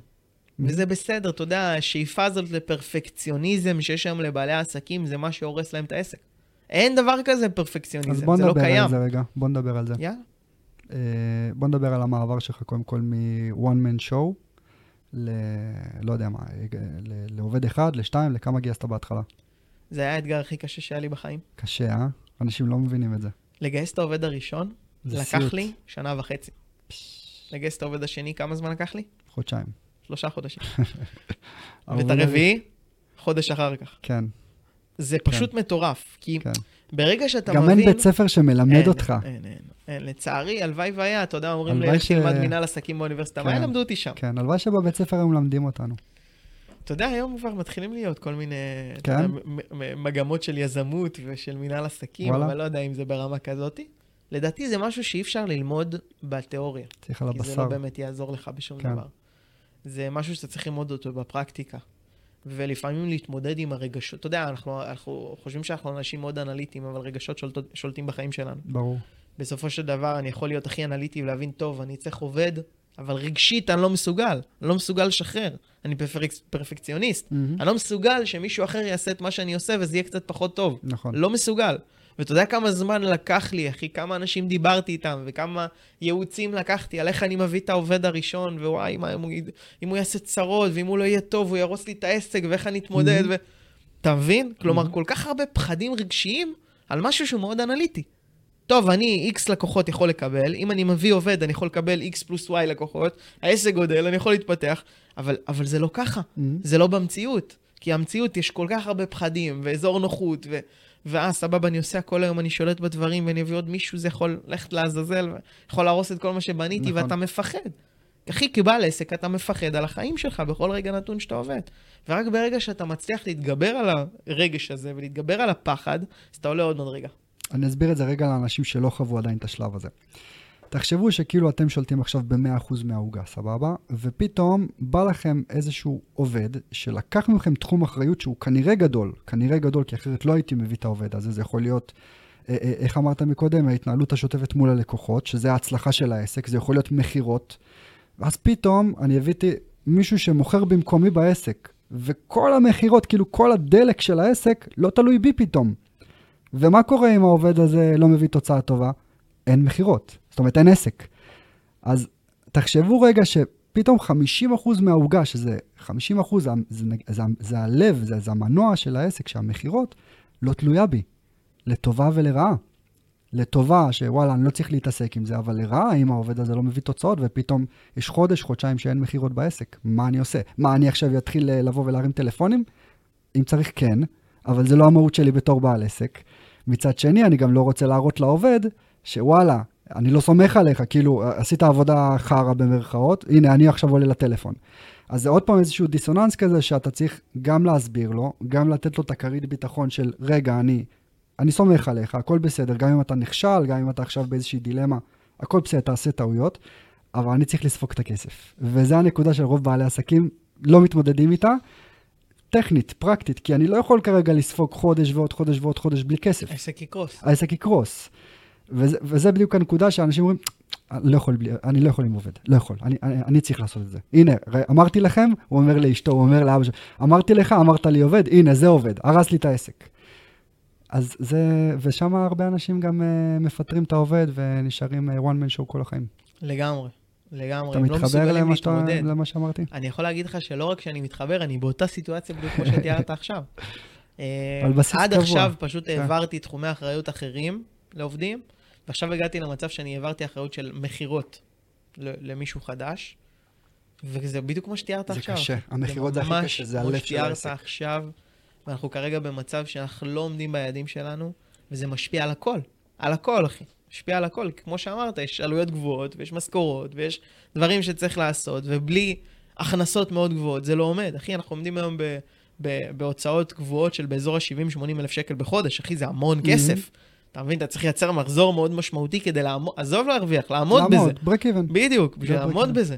וזה בסדר, אתה יודע, השאיפה הזאת לפרפקציוניזם שיש היום לבעלי העסקים, זה מה שהורס להם את העסק. אין דבר כזה אז פרפקציוניזם, בוא זה לא נדבר קיים. על זה רגע, בוא נדבר על זה. יאללה. אה, בוא נדבר על המעבר שלך קודם כל מ-one man show, ל... לא יודע מה, ל- לעובד אחד, לשתיים, לכמה גייסת בהתחלה? זה היה האתגר הכי קשה שהיה לי בחיים. קשה, אה? אנשים לא מבינים את זה. לגייס את העובד הראשון, לקח סיוט. לי שנה וחצי. לגייס את העובד השני, כמה זמן לקח לי? חודשיים. שלושה חודשים. [laughs] ואת הרביעי, חודש אחר כך. כן, זה פשוט מטורף, כי כן. ברגע שאתה גם מבין... אין בית ספר שמלמד אין, אותך. אין, אין, אין. לצערי, הלוואי והיה, אתה יודע, אומרים לי, ש- תלמד מנהל עסקים באוניברסיטה, מה כן. ילמדו אותי שם? כן, הלוואי שבבית ספר הם מלמדים אותנו. אתה יודע, היום כבר מתחילים להיות כל מיני כן? יודע, מגמות של יזמות ושל מנהל עסקים, וואלה. אבל לא יודע אם זה ברמה כזאתי. לדעתי זה משהו שאי אפשר ללמוד בתיאוריה, צריך על כי זה הבשר. לא באמת יעזור לך בשום כן. דבר. זה משהו שאתה צריך ללמוד אותו בפרקטיקה. ולפעמים להתמודד עם הרגשות. אתה יודע, אנחנו, אנחנו חושבים שאנחנו אנשים מאוד אנליטיים, אבל רגשות שולטות, שולטים בחיים שלנו. ברור. בסופו של דבר אני יכול להיות הכי אנליטי ולהבין, טוב, אני צריך עובד, אבל רגשית אני לא מסוגל. אני לא מסוגל לשחרר. אני פרפק... פרפקציוניסט. מהמם. אני לא מסוגל שמישהו אחר יעשה את מה שאני עושה וזה יהיה קצת פחות טוב. נכון. לא מסוגל. ואתה יודע כמה זמן לקח לי, אחי, כמה אנשים דיברתי איתם, וכמה ייעוצים לקחתי על איך אני מביא את העובד הראשון, ווואי, מה, אם, הוא, אם הוא יעשה צרות, ואם הוא לא יהיה טוב, הוא יהרוס לי את העסק, ואיך אני אתמודד, Mhm. ו... אתה מבין? כלומר, Mhm. כל כך הרבה פחדים רגשיים על משהו שהוא מאוד אנליטי. טוב, אני איקס לקוחות יכול לקבל, אם אני מביא עובד, אני יכול לקבל איקס פלוס וואי לקוחות, העסק גודל, אני יכול להתפתח, אבל, אבל זה לא ככה. מהמם. זה לא במציאות. כי המציאות יש כל כך הרבה פחדים, ואזור נוחות, ו... ואה, סבבה, אני עושה הכל היום, אני שולט בדברים, ואני אביא עוד מישהו, זה יכול ללכת לעזאזל, ויכול להרוס את כל מה שבניתי, נכון. ואתה מפחד. אחי, כבעל עסק, אתה מפחד על החיים שלך בכל רגע נתון שאתה עובד. ורק ברגע שאתה מצליח להתגבר על הרגש הזה, ולהתגבר על הפחד, אז אתה עולה עוד מדרגה. אני אסביר את זה רגע לאנשים שלא חוו עדיין את השלב הזה. תחשבו שכאילו אתם שולטים עכשיו ב-100% מהעוגה, סבבה? ופתאום בא לכם איזשהו עובד שלקח מכם תחום אחריות שהוא כנראה גדול, כנראה גדול, כי אחרת לא הייתי מביא את העובד הזה, זה יכול להיות, אה, אה, איך אמרת מקודם, ההתנהלות השוטפת מול הלקוחות, שזה ההצלחה של העסק, זה יכול להיות מכירות, ואז פתאום אני הבאתי מישהו שמוכר במקומי בעסק, וכל המכירות, כאילו כל הדלק של העסק, לא תלוי בי פתאום. ומה קורה אם העובד הזה לא מביא תוצאה טובה? אין מכירות. זאת אומרת, אין עסק. אז תחשבו רגע שפתאום 50% מהעוגה, שזה 50% זה, זה, זה, זה הלב, זה, זה המנוע של העסק, שהמכירות לא תלויה בי, לטובה ולרעה. לטובה, שוואלה, אני לא צריך להתעסק עם זה, אבל לרעה, אם העובד הזה לא מביא תוצאות, ופתאום יש חודש, חודשיים שאין מכירות בעסק, מה אני עושה? מה, אני עכשיו אתחיל אה, לבוא ולהרים טלפונים? אם צריך, כן, אבל זה לא המהות שלי בתור בעל עסק. מצד שני, אני גם לא רוצה להראות לעובד שוואלה, אני לא סומך עליך, כאילו, עשית עבודה חרא במרכאות, הנה, אני עכשיו עולה לטלפון. אז זה עוד פעם איזשהו דיסוננס כזה שאתה צריך גם להסביר לו, גם לתת לו את הכרית ביטחון של, רגע, אני, אני סומך עליך, הכל בסדר, גם אם אתה נכשל, גם אם אתה עכשיו באיזושהי דילמה, הכל בסדר, תעשה טעויות, אבל אני צריך לספוג את הכסף. וזו הנקודה של רוב בעלי עסקים לא מתמודדים איתה. טכנית, פרקטית, כי אני לא יכול כרגע לספוג חודש ועוד חודש ועוד חודש בלי כסף. העסק יקרוס. העסק יקרוס. וזה, וזה בדיוק הנקודה שאנשים אומרים, אני לא יכול, בלי, אני לא יכול עם עובד, לא יכול, אני, אני, אני צריך לעשות את זה. הנה, אמרתי לכם, הוא אומר לאשתו, הוא אומר לאבא שלו, אמרתי לך, אמרת לי עובד, הנה, זה עובד, הרס לי את העסק. אז זה, ושם הרבה אנשים גם uh, מפטרים את העובד ונשארים uh, one man show כל החיים. לגמרי, לגמרי. אתה לא מתחבר למה, שאתה, למה שאמרתי? אני יכול להגיד לך שלא רק שאני מתחבר, אני באותה סיטואציה בדיוק כמו שתיארת [laughs] עכשיו. על בסיס קבוע. עד עכשיו פשוט כן. העברתי תחומי אחריות אחרים לעובדים, ועכשיו הגעתי למצב שאני העברתי אחריות של מכירות למישהו חדש, וזה בדיוק כמו שתיארת עכשיו. זה קשה, המכירות זה הכי קשה, זה הלב של העסק. כמו שתיארת עכשיו, ואנחנו כרגע במצב שאנחנו לא עומדים ביעדים שלנו, וזה משפיע על הכל. על הכל, אחי. משפיע על הכל. כמו שאמרת, יש עלויות גבוהות, ויש משכורות, ויש דברים שצריך לעשות, ובלי הכנסות מאוד גבוהות זה לא עומד. אחי, אנחנו עומדים היום ב... בהוצאות גבוהות של באזור ה-70-80 אלף שקל בחודש, אחי, זה המון mm-hmm. כסף. אתה מבין? אתה צריך לייצר מחזור מאוד משמעותי כדי לעמוד, עזוב להרוויח, לעמוד, לעמוד בזה. לעמוד, break even. בדיוק, בשביל לעמוד בזה.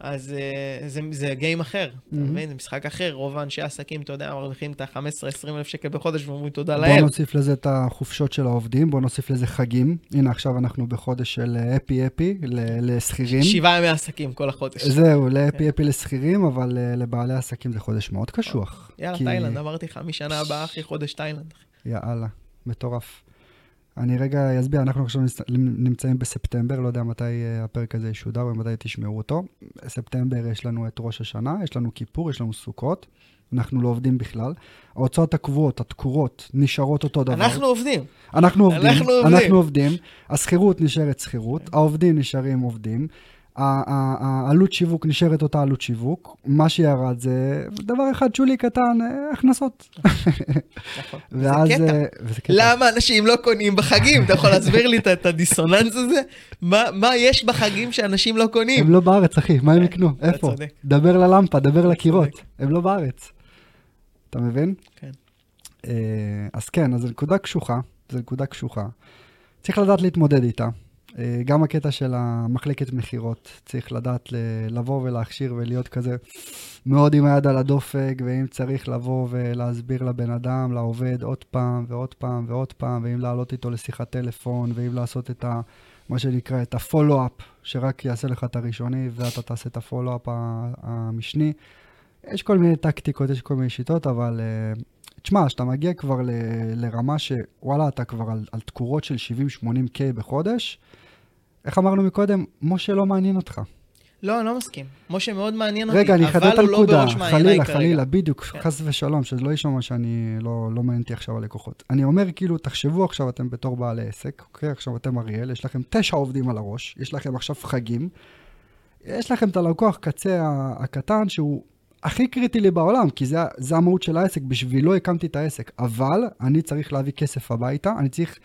אז uh, זה, זה גיים אחר, mm-hmm. אתה מבין? זה משחק אחר. רוב האנשי העסקים, אתה יודע, מרוויחים את ה-15-20 אלף שקל בחודש ואומרים תודה לאל. בוא נוסיף לזה את החופשות של העובדים, בוא נוסיף לזה חגים. הנה, עכשיו אנחנו בחודש של אפי אפי לשכירים. שבעה ימי עסקים כל החודש. זהו, לאפי אפי לשכירים, אבל uh, לבעלי עסקים זה חודש מאוד קשוח. יאללה, כי... תאילנד, אמרתי לך, משנה הבאה, אחי, חודש תאילנד. יאללה, מטורף. אני רגע אסביר, אנחנו עכשיו נמצאים בספטמבר, לא יודע מתי אה, הפרק הזה ישודר ומתי תשמעו אותו. בספטמבר יש לנו את ראש השנה, יש לנו כיפור, יש לנו סוכות. אנחנו לא עובדים בכלל. ההוצאות הקבועות, התקורות, נשארות אותו דבר. אנחנו עובדים. אנחנו עובדים. אנחנו עובדים. אנחנו עובדים. השכירות נשארת שכירות, העובדים נשארים עובדים. העלות שיווק נשארת אותה עלות שיווק, מה שירד זה דבר אחד שולי קטן, אה, הכנסות. נכון. [laughs] ואז... זה קטע. למה אנשים לא קונים בחגים? אתה יכול להסביר לי את הדיסוננס הזה? מה יש בחגים שאנשים לא קונים? הם לא בארץ, אחי, מה הם כן, יקנו? איפה? דבר ללמפה, דבר לקירות. הם לא בארץ. אתה מבין? כן. אה, אז כן, אז זו נקודה קשוחה, זו נקודה קשוחה. צריך לדעת להתמודד איתה. אה, גם הקטע של המחלקת מכירות, צריך לדעת לבוא ולהכשיר ולהיות כזה מאוד עם היד על הדופק, ואם צריך לבוא ולהסביר לבן אדם, לעובד, עוד פעם ועוד פעם ועוד פעם, ואם לעלות איתו לשיחת טלפון, ואם לעשות את ה... מה שנקרא, את הפולו-אפ, שרק יעשה לך את הראשוני, ואתה תעשה את הפולו-אפ המשני. יש כל מיני טקטיקות, יש כל מיני שיטות, אבל uh, תשמע, כשאתה מגיע כבר ל, לרמה שוואלה, אתה כבר על, על תקורות של 70-80K בחודש, איך אמרנו מקודם, משה לא מעניין אותך. לא, אני לא מסכים. משה מאוד מעניין רגע, אותי, אבל הוא לא בראש מעייניי כרגע. חלילה, חלילה, בדיוק, כן. חס ושלום, שזה לא יישמע שאני לא, לא מעניין אותי עכשיו הלקוחות. אני אומר, כאילו, תחשבו עכשיו אתם בתור בעלי עסק, אוקיי? עכשיו אתם אריאל, יש לכם תשע עובדים על הראש, יש לכם עכשיו חגים, יש לכם את הלקוח קצה הקטן שהוא הכי קריטי לי בעולם, כי זה, זה המהות של העסק, בשבילו הקמתי את העסק. אבל אני צריך להביא כסף הביתה, אני צריך...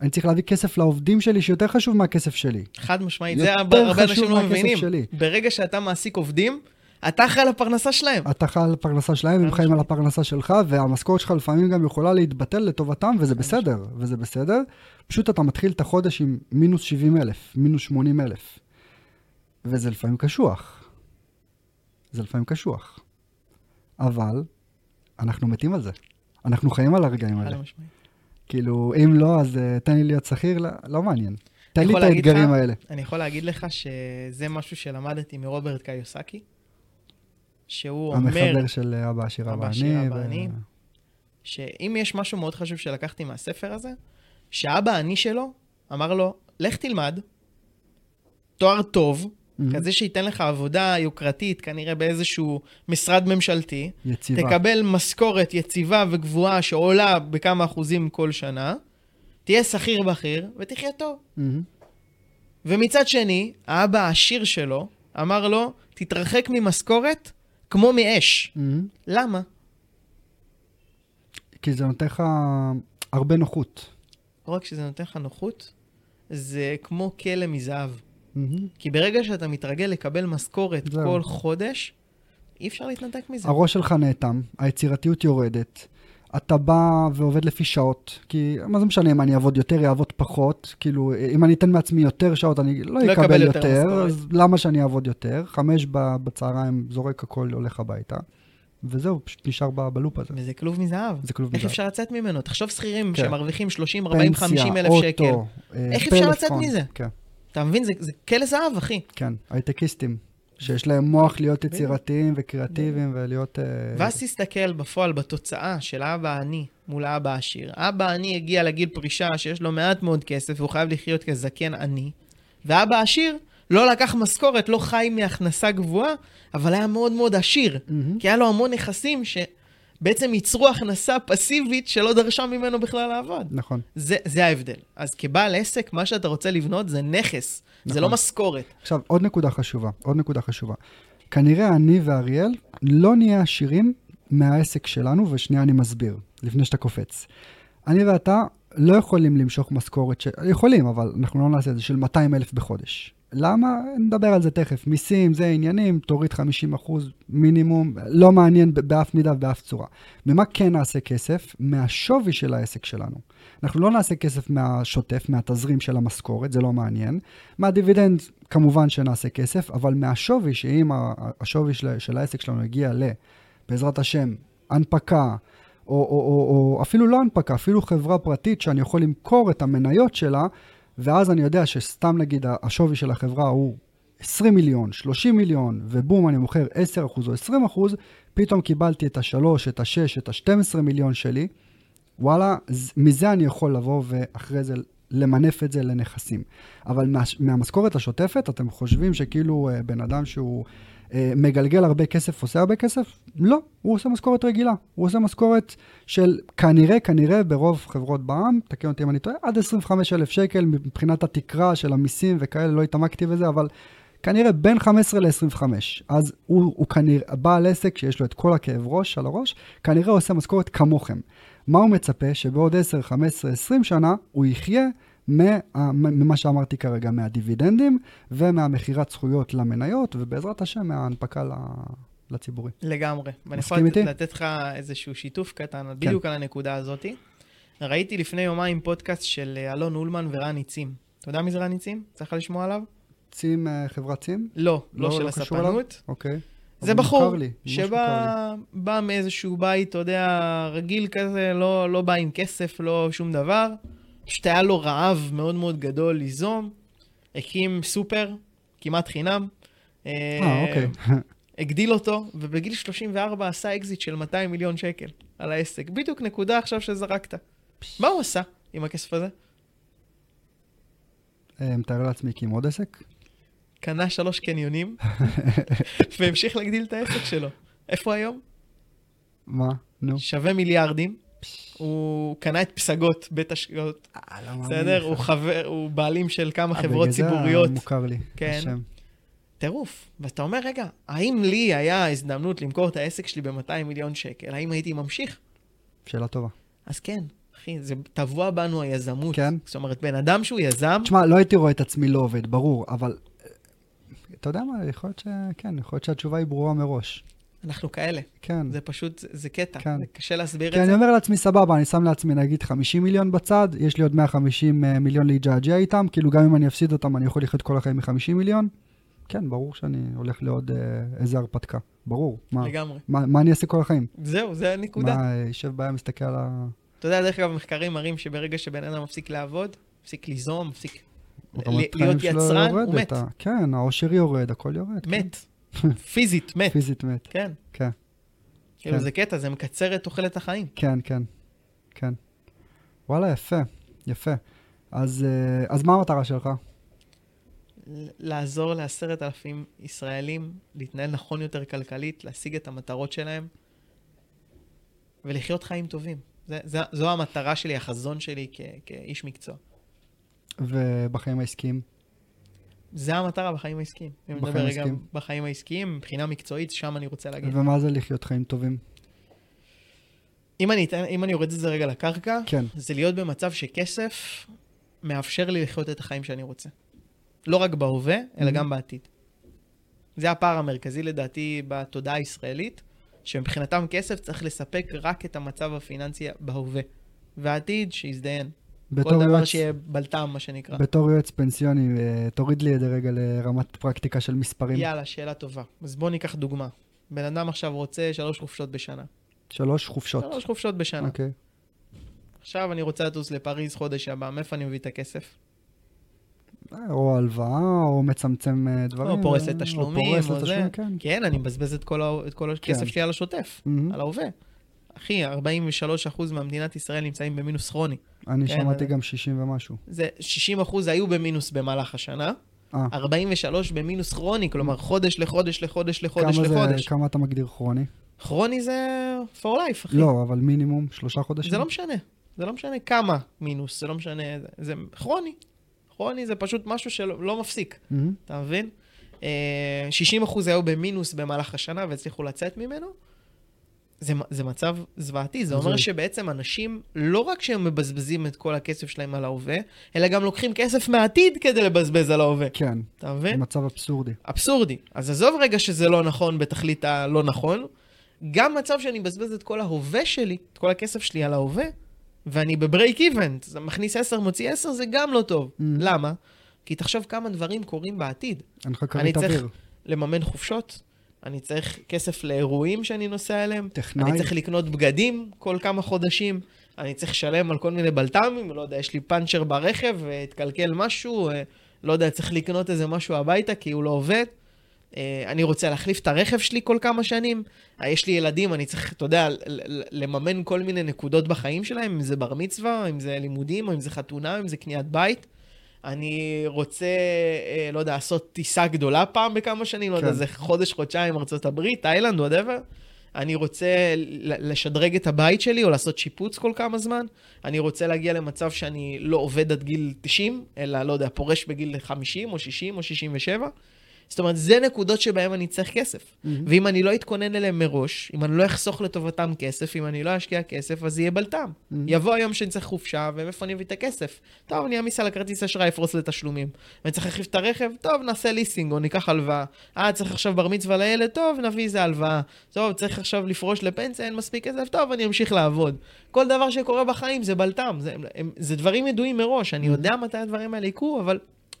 אני צריך להביא כסף לעובדים שלי, שיותר חשוב מהכסף שלי. חד משמעית, זה הרבה אנשים לא מבינים. שלי. ברגע שאתה מעסיק עובדים, אתה אחראי על הפרנסה שלהם. אתה חי על הפרנסה שלהם, הם חיים על. הפרנסה שלך, והמשכורת שלך לפעמים גם יכולה להתבטל לטובתם, וזה בסדר, וזה בסדר. פשוט אתה מתחיל את החודש עם מינוס 70 אלף, מינוס 80 אלף. וזה לפעמים קשוח. זה לפעמים קשוח. אבל אנחנו מתים על זה. אנחנו חיים על הרגעים האלה. כאילו, אם לא, אז uh, תן לי להיות שכיר, לא, לא מעניין. תן לי את האתגרים לך- האלה. אני יכול להגיד לך שזה משהו שלמדתי מרוברט קיוסקי, שהוא אומר המחבר של אבא עשיר אבא עני. אבא ו-. שאם יש משהו מאוד חשוב שלקחתי מהספר הזה, שאבא עני שלו אמר לו, לך תלמד, תואר טוב, Mhm. כזה שייתן לך עבודה יוקרתית, כנראה באיזשהו משרד ממשלתי, יציבה. תקבל משכורת יציבה וגבוהה שעולה בכמה אחוזים כל שנה, תהיה שכיר בכיר ותחיה טוב. מהמם. ומצד שני, האבא העשיר שלו אמר לו, תתרחק ממשכורת כמו מאש. מהמם. למה? כי זה נותן לך הרבה נוחות. לא רק שזה נותן לך נוחות, זה כמו כלא מזהב. מהמם. כי ברגע שאתה מתרגל לקבל משכורת זהו. כל חודש, אי אפשר להתנתק מזה. הראש שלך נאטם, היצירתיות יורדת, אתה בא ועובד לפי שעות, כי מה זה משנה אם אני אעבוד יותר, אעבוד פחות, כאילו, אם אני אתן מעצמי יותר שעות, אני לא לא אקבל יותר יותר. אז למה שאני אעבוד יותר? חמש בצהריים, זורק הכל, הולך הביתה, וזהו, פשוט נשאר ב- בלופ הזה. וזה כלוב מזהב. זה כלוב איך מזהב. אפשר לצאת ממנו? תחשוב שכירים כן. שמרוויחים 30, 40, 50 אלף פנסיה, שקל. אוטו, אה, איך אפשר לצאת פלאפון. מזה? כן, אתה מבין? זה, זה כלא זהב, אחי. כן, הייטקיסטים, שיש להם מוח להיות יצירתיים וקריאטיביים ולהיות... אה, ואז תסתכל בפועל בתוצאה של האבא העני מול האבא העשיר. האבא העני הגיע לגיל פרישה שיש לו מעט מאוד כסף והוא חייב לחיות כזקן עני, ואבא העשיר לא לקח משכורת, לא חי מהכנסה גבוהה, אבל היה מאוד מאוד עשיר. כי היה לו המון נכסים שבעצם ייצרו הכנסה פסיבית שלא דרשה ממנו בכלל לעבוד. נכון. זה, זה ההבדל. אז כבעל עסק, מה שאתה רוצה לבנות זה נכס, זה נכון. לא משכורת. עכשיו, עוד נקודה חשובה, עוד נקודה חשובה. כנראה אני ואריאל לא נהיה עשירים מהעסק שלנו, ושנייה אני מסביר, לפני שאתה קופץ. אני ואתה לא יכולים למשוך משכורת, ש... יכולים, אבל אנחנו לא נעשה את זה, של 200 אלף בחודש. למה? נדבר על זה תכף. מיסים, זה עניינים, תוריד 50 אחוז מינימום, לא מעניין באף מידה ובאף צורה. ממה כן נעשה כסף? מהשווי של העסק שלנו. אנחנו לא נעשה כסף מהשוטף, מהתזרים של המשכורת, זה לא מעניין. מהדיבידנד, כמובן שנעשה כסף, אבל מהשווי, שאם השווי של, של העסק שלנו יגיע ל, בעזרת השם, הנפקה, או, או, או, או אפילו לא הנפקה, אפילו חברה פרטית שאני יכול למכור את המניות שלה, ואז אני יודע שסתם נגיד השווי של החברה הוא 20 מיליון, 30 מיליון, ובום, אני מוכר 10% או 20%, פתאום קיבלתי את ה-3, את ה-6, את ה-12 מיליון שלי, וואלה, מזה אני יכול לבוא ואחרי זה למנף את זה לנכסים. אבל מה, מהמשכורת השוטפת, אתם חושבים שכאילו אה, בן אדם שהוא מגלגל הרבה כסף עושה הרבה כסף? לא, הוא עושה משכורת רגילה. הוא עושה משכורת של כנראה, כנראה ברוב חברות בע"מ, תקן אותי אם אני טועה, עד 25,000 שקל מבחינת התקרה של המיסים וכאלה, לא התעמקתי בזה, אבל כנראה בין 15 ל-25. אז הוא, הוא כנראה, בעל עסק שיש לו את כל הכאב ראש על הראש, כנראה עושה משכורת כמוכם. מה הוא מצפה? שבעוד 10, 15, 20 שנה הוא יחיה מה, ממה שאמרתי כרגע, מהדיבידנדים ומהמכירת זכויות למניות, ובעזרת השם מההנפקה ל- לציבורי. לגמרי. ואני יכול לתת, איתי? לתת לך איזשהו שיתוף קטן, בדיוק על הנקודה הזאת. ראיתי לפני יומיים פודקאסט של אה, אלון אולמן ורן ניצים. אתה יודע מי זה רן ניצים? צריך לשמוע עליו? צים, אה, חברת צים? לא, לא, של קשור אליו? הספנות. אוקיי. זה בחור שבא בא מאיזשהו בית, אתה יודע, רגיל כזה, לא, לא בא עם כסף, לא שום דבר. פשוט היה לו רעב מאוד מאוד גדול ליזום. הקים סופר, כמעט חינם. אה, אוקיי. [laughs] הגדיל אותו, ובגיל 34 עשה אקזיט של 200 מיליון שקל על העסק. בדיוק נקודה עכשיו שזרקת. מה הוא עשה עם הכסף הזה? אה, מתאר לעצמי עם עוד עסק? קנה שלוש קניונים, [laughs] והמשיך להגדיל את העסק שלו. איפה היום? מה? נו. שווה מיליארדים. הוא קנה את פסגות, בית השקעות, אה, לא מאמין בסדר? הוא חבר, הוא בעלים של כמה אה, חברות בגלל זה ציבוריות. מוכר לי. כן. השם. טירוף. ואתה אומר, רגע, האם לי היה הזדמנות למכור את העסק שלי ב-200 מיליון שקל? האם הייתי ממשיך? שאלה טובה. אז כן, אחי, זה טבוע בנו היזמות. כן. זאת אומרת, בן אדם שהוא יזם, תשמע, לא הייתי רואה את עצמי לא עובד, ברור, אבל אתה יודע מה, יכול להיות ש... כן, יכול להיות שהתשובה היא ברורה מראש. אנחנו כאלה. כן. זה פשוט, זה, קטע. כן. זה קשה להסביר כי את אני זה. אומר לעצמי, סבבה, אני שם לעצמי נגיד 50 מיליון בצד, יש לי עוד 150 אה, מיליון להיג'עג'ע איתם, כאילו גם אם אני אפסיד אותם, אני יכול לחיות כל החיים מ-50 מיליון. כן, ברור שאני הולך לעוד אה, איזה הרפתקה. ברור. מה, לגמרי. מה, מה אני אעשה כל החיים? זהו, זה הנקודה. מה, אה, יושב בים, מסתכל על ה... אתה יודע, דרך אגב, מחקרים מראים שברגע שבן אדם מפסיק לעבוד, מפסיק ליזום, מפסיק להיות יצרן, הוא מת. כן, העושר יורד, הכל יורד. מת. פיזית, מת. פיזית מת. כן. כן. כאילו, כן. זה קטע, זה מקצר את תוחלת החיים. כן, כן, כן. וואלה, יפה, יפה. אז, אה, אז מה המטרה שלך? לעזור לעשרת אלפים ישראלים להתנהל נכון יותר כלכלית, להשיג את המטרות שלהם ולחיות חיים טובים. זה, זה, זו המטרה שלי, החזון שלי כ, כאיש מקצוע. ובחיים העסקיים? זה המטרה בחיים העסקיים. אם בחיים נדבר רגע העסקיים. בחיים העסקיים, מבחינה מקצועית, שם אני רוצה להגיד. ומה זה לחיות חיים טובים? אם אני, אתן, אם אני יורד את זה רגע לקרקע, כן. זה להיות במצב שכסף מאפשר לי לחיות את החיים שאני רוצה. לא רק בהווה, אלא Mhm. גם בעתיד. זה הפער המרכזי לדעתי בתודעה הישראלית, שמבחינתם כסף צריך לספק רק את המצב הפיננסי בהווה. והעתיד, שיזדיין. כל בתור דבר יועץ, שיהיה בלטם, מה שנקרא. בתור יועץ פנסיוני, אה, תוריד לי את זה רגע לרמת פרקטיקה של מספרים. יאללה, שאלה טובה. אז בואו ניקח דוגמה. בן אדם עכשיו רוצה שלוש חופשות בשנה. שלוש חופשות. שלוש חופשות בשנה. אוקיי. עכשיו אני רוצה לטוס לפריז חודש הבא, מאיפה אני מביא את הכסף? או הלוואה, או מצמצם אה, דברים. או פורס אה, לתשלומים, פורס או לתשלומים, זה. כן. כן, אני מבזבז את כל, ה- את כל הכסף כן. שלי על השוטף, מהמם. על ההווה. אחי, 43% מהמדינת ישראל נמצאים במינוס כרוני. אני כן, שמעתי אה. גם 60 ומשהו. זה 60% היו במינוס במהלך השנה, אה. 43 במינוס כרוני, כלומר חודש לחודש לחודש לחודש כמה זה- לחודש. כמה אתה מגדיר כרוני? כרוני זה for life, אחי. לא, אבל מינימום שלושה חודשים. זה לא משנה. זה לא משנה כמה מינוס, זה לא משנה, זה, זה כרוני. כרוני זה פשוט משהו שלא לא מפסיק. מהמם. אתה מבין? אה, 60% היו במינוס במהלך השנה והצליחו לצאת ממנו. זה, זה מצב זוועתי, זה אומר. שבעצם אנשים, לא רק שהם מבזבזים את כל הכסף שלהם על ההווה, אלא גם לוקחים כסף מהעתיד כדי לבזבז על ההווה. כן, אתה זה מבין? מצב אבסורדי. אבסורדי. אז עזוב רגע שזה לא נכון בתכלית הלא נכון, גם מצב שאני מבזבז את כל ההווה שלי, את כל הכסף שלי על ההווה, ואני בברייק איבנט, זה מכניס 10, מוציא 10, זה גם לא טוב. Mm. למה? כי תחשוב כמה דברים קורים בעתיד. אין לך אני כרית צריך אוויר. לממן חופשות, אני צריך כסף לאירועים שאני נוסע אליהם, טכנאי. אני צריך לקנות בגדים כל כמה חודשים, אני צריך לשלם על כל מיני בלת"מים, לא יודע, יש לי פאנצ'ר ברכב, התקלקל משהו, אה, לא יודע, צריך לקנות איזה משהו הביתה כי הוא לא עובד. אה, אני רוצה להחליף את הרכב שלי כל כמה שנים. אה, יש לי ילדים, אני צריך, אתה יודע, לממן כל מיני נקודות בחיים שלהם, אם זה בר מצווה, אם זה לימודים, או אם זה חתונה, אם זה קניית בית. אני רוצה, אה, לא יודע, לעשות טיסה גדולה פעם בכמה שנים, לא יודע, כן. זה חודש, חודשיים, ארה"ב, תאילנד, whatever. אני רוצה לשדרג את הבית שלי או לעשות שיפוץ כל כמה זמן. אני רוצה להגיע למצב שאני לא עובד עד גיל 90, אלא, לא יודע, פורש בגיל 50 או 60 או 67. זאת אומרת, זה נקודות שבהן אני צריך כסף. מהמם. ואם אני לא אתכונן אליהם מראש, אם אני לא אחסוך לטובתם כסף, אם אני לא אשקיע כסף, אז יהיה בלת"ם. מהמם. יבוא היום שאני צריך חופשה, ומאיפה אני אביא את הכסף? טוב, אני אעמיס על הכרטיס אשראי, אפרוס לתשלומים. ואני צריך להחליף את הרכב? טוב, נעשה ליסינג, או ניקח הלוואה. אה, צריך עכשיו בר מצווה לילד? טוב, נביא איזה הלוואה. טוב, צריך עכשיו לפרוש לפנסיה, אין מספיק כסף? טוב, אני אמשיך לעבוד. כל דבר שקורה בחיים זה בלטם, זה, הם, זה דברים ידועים מראש, אני יודע מתי הדברים האלה יקרו, אבל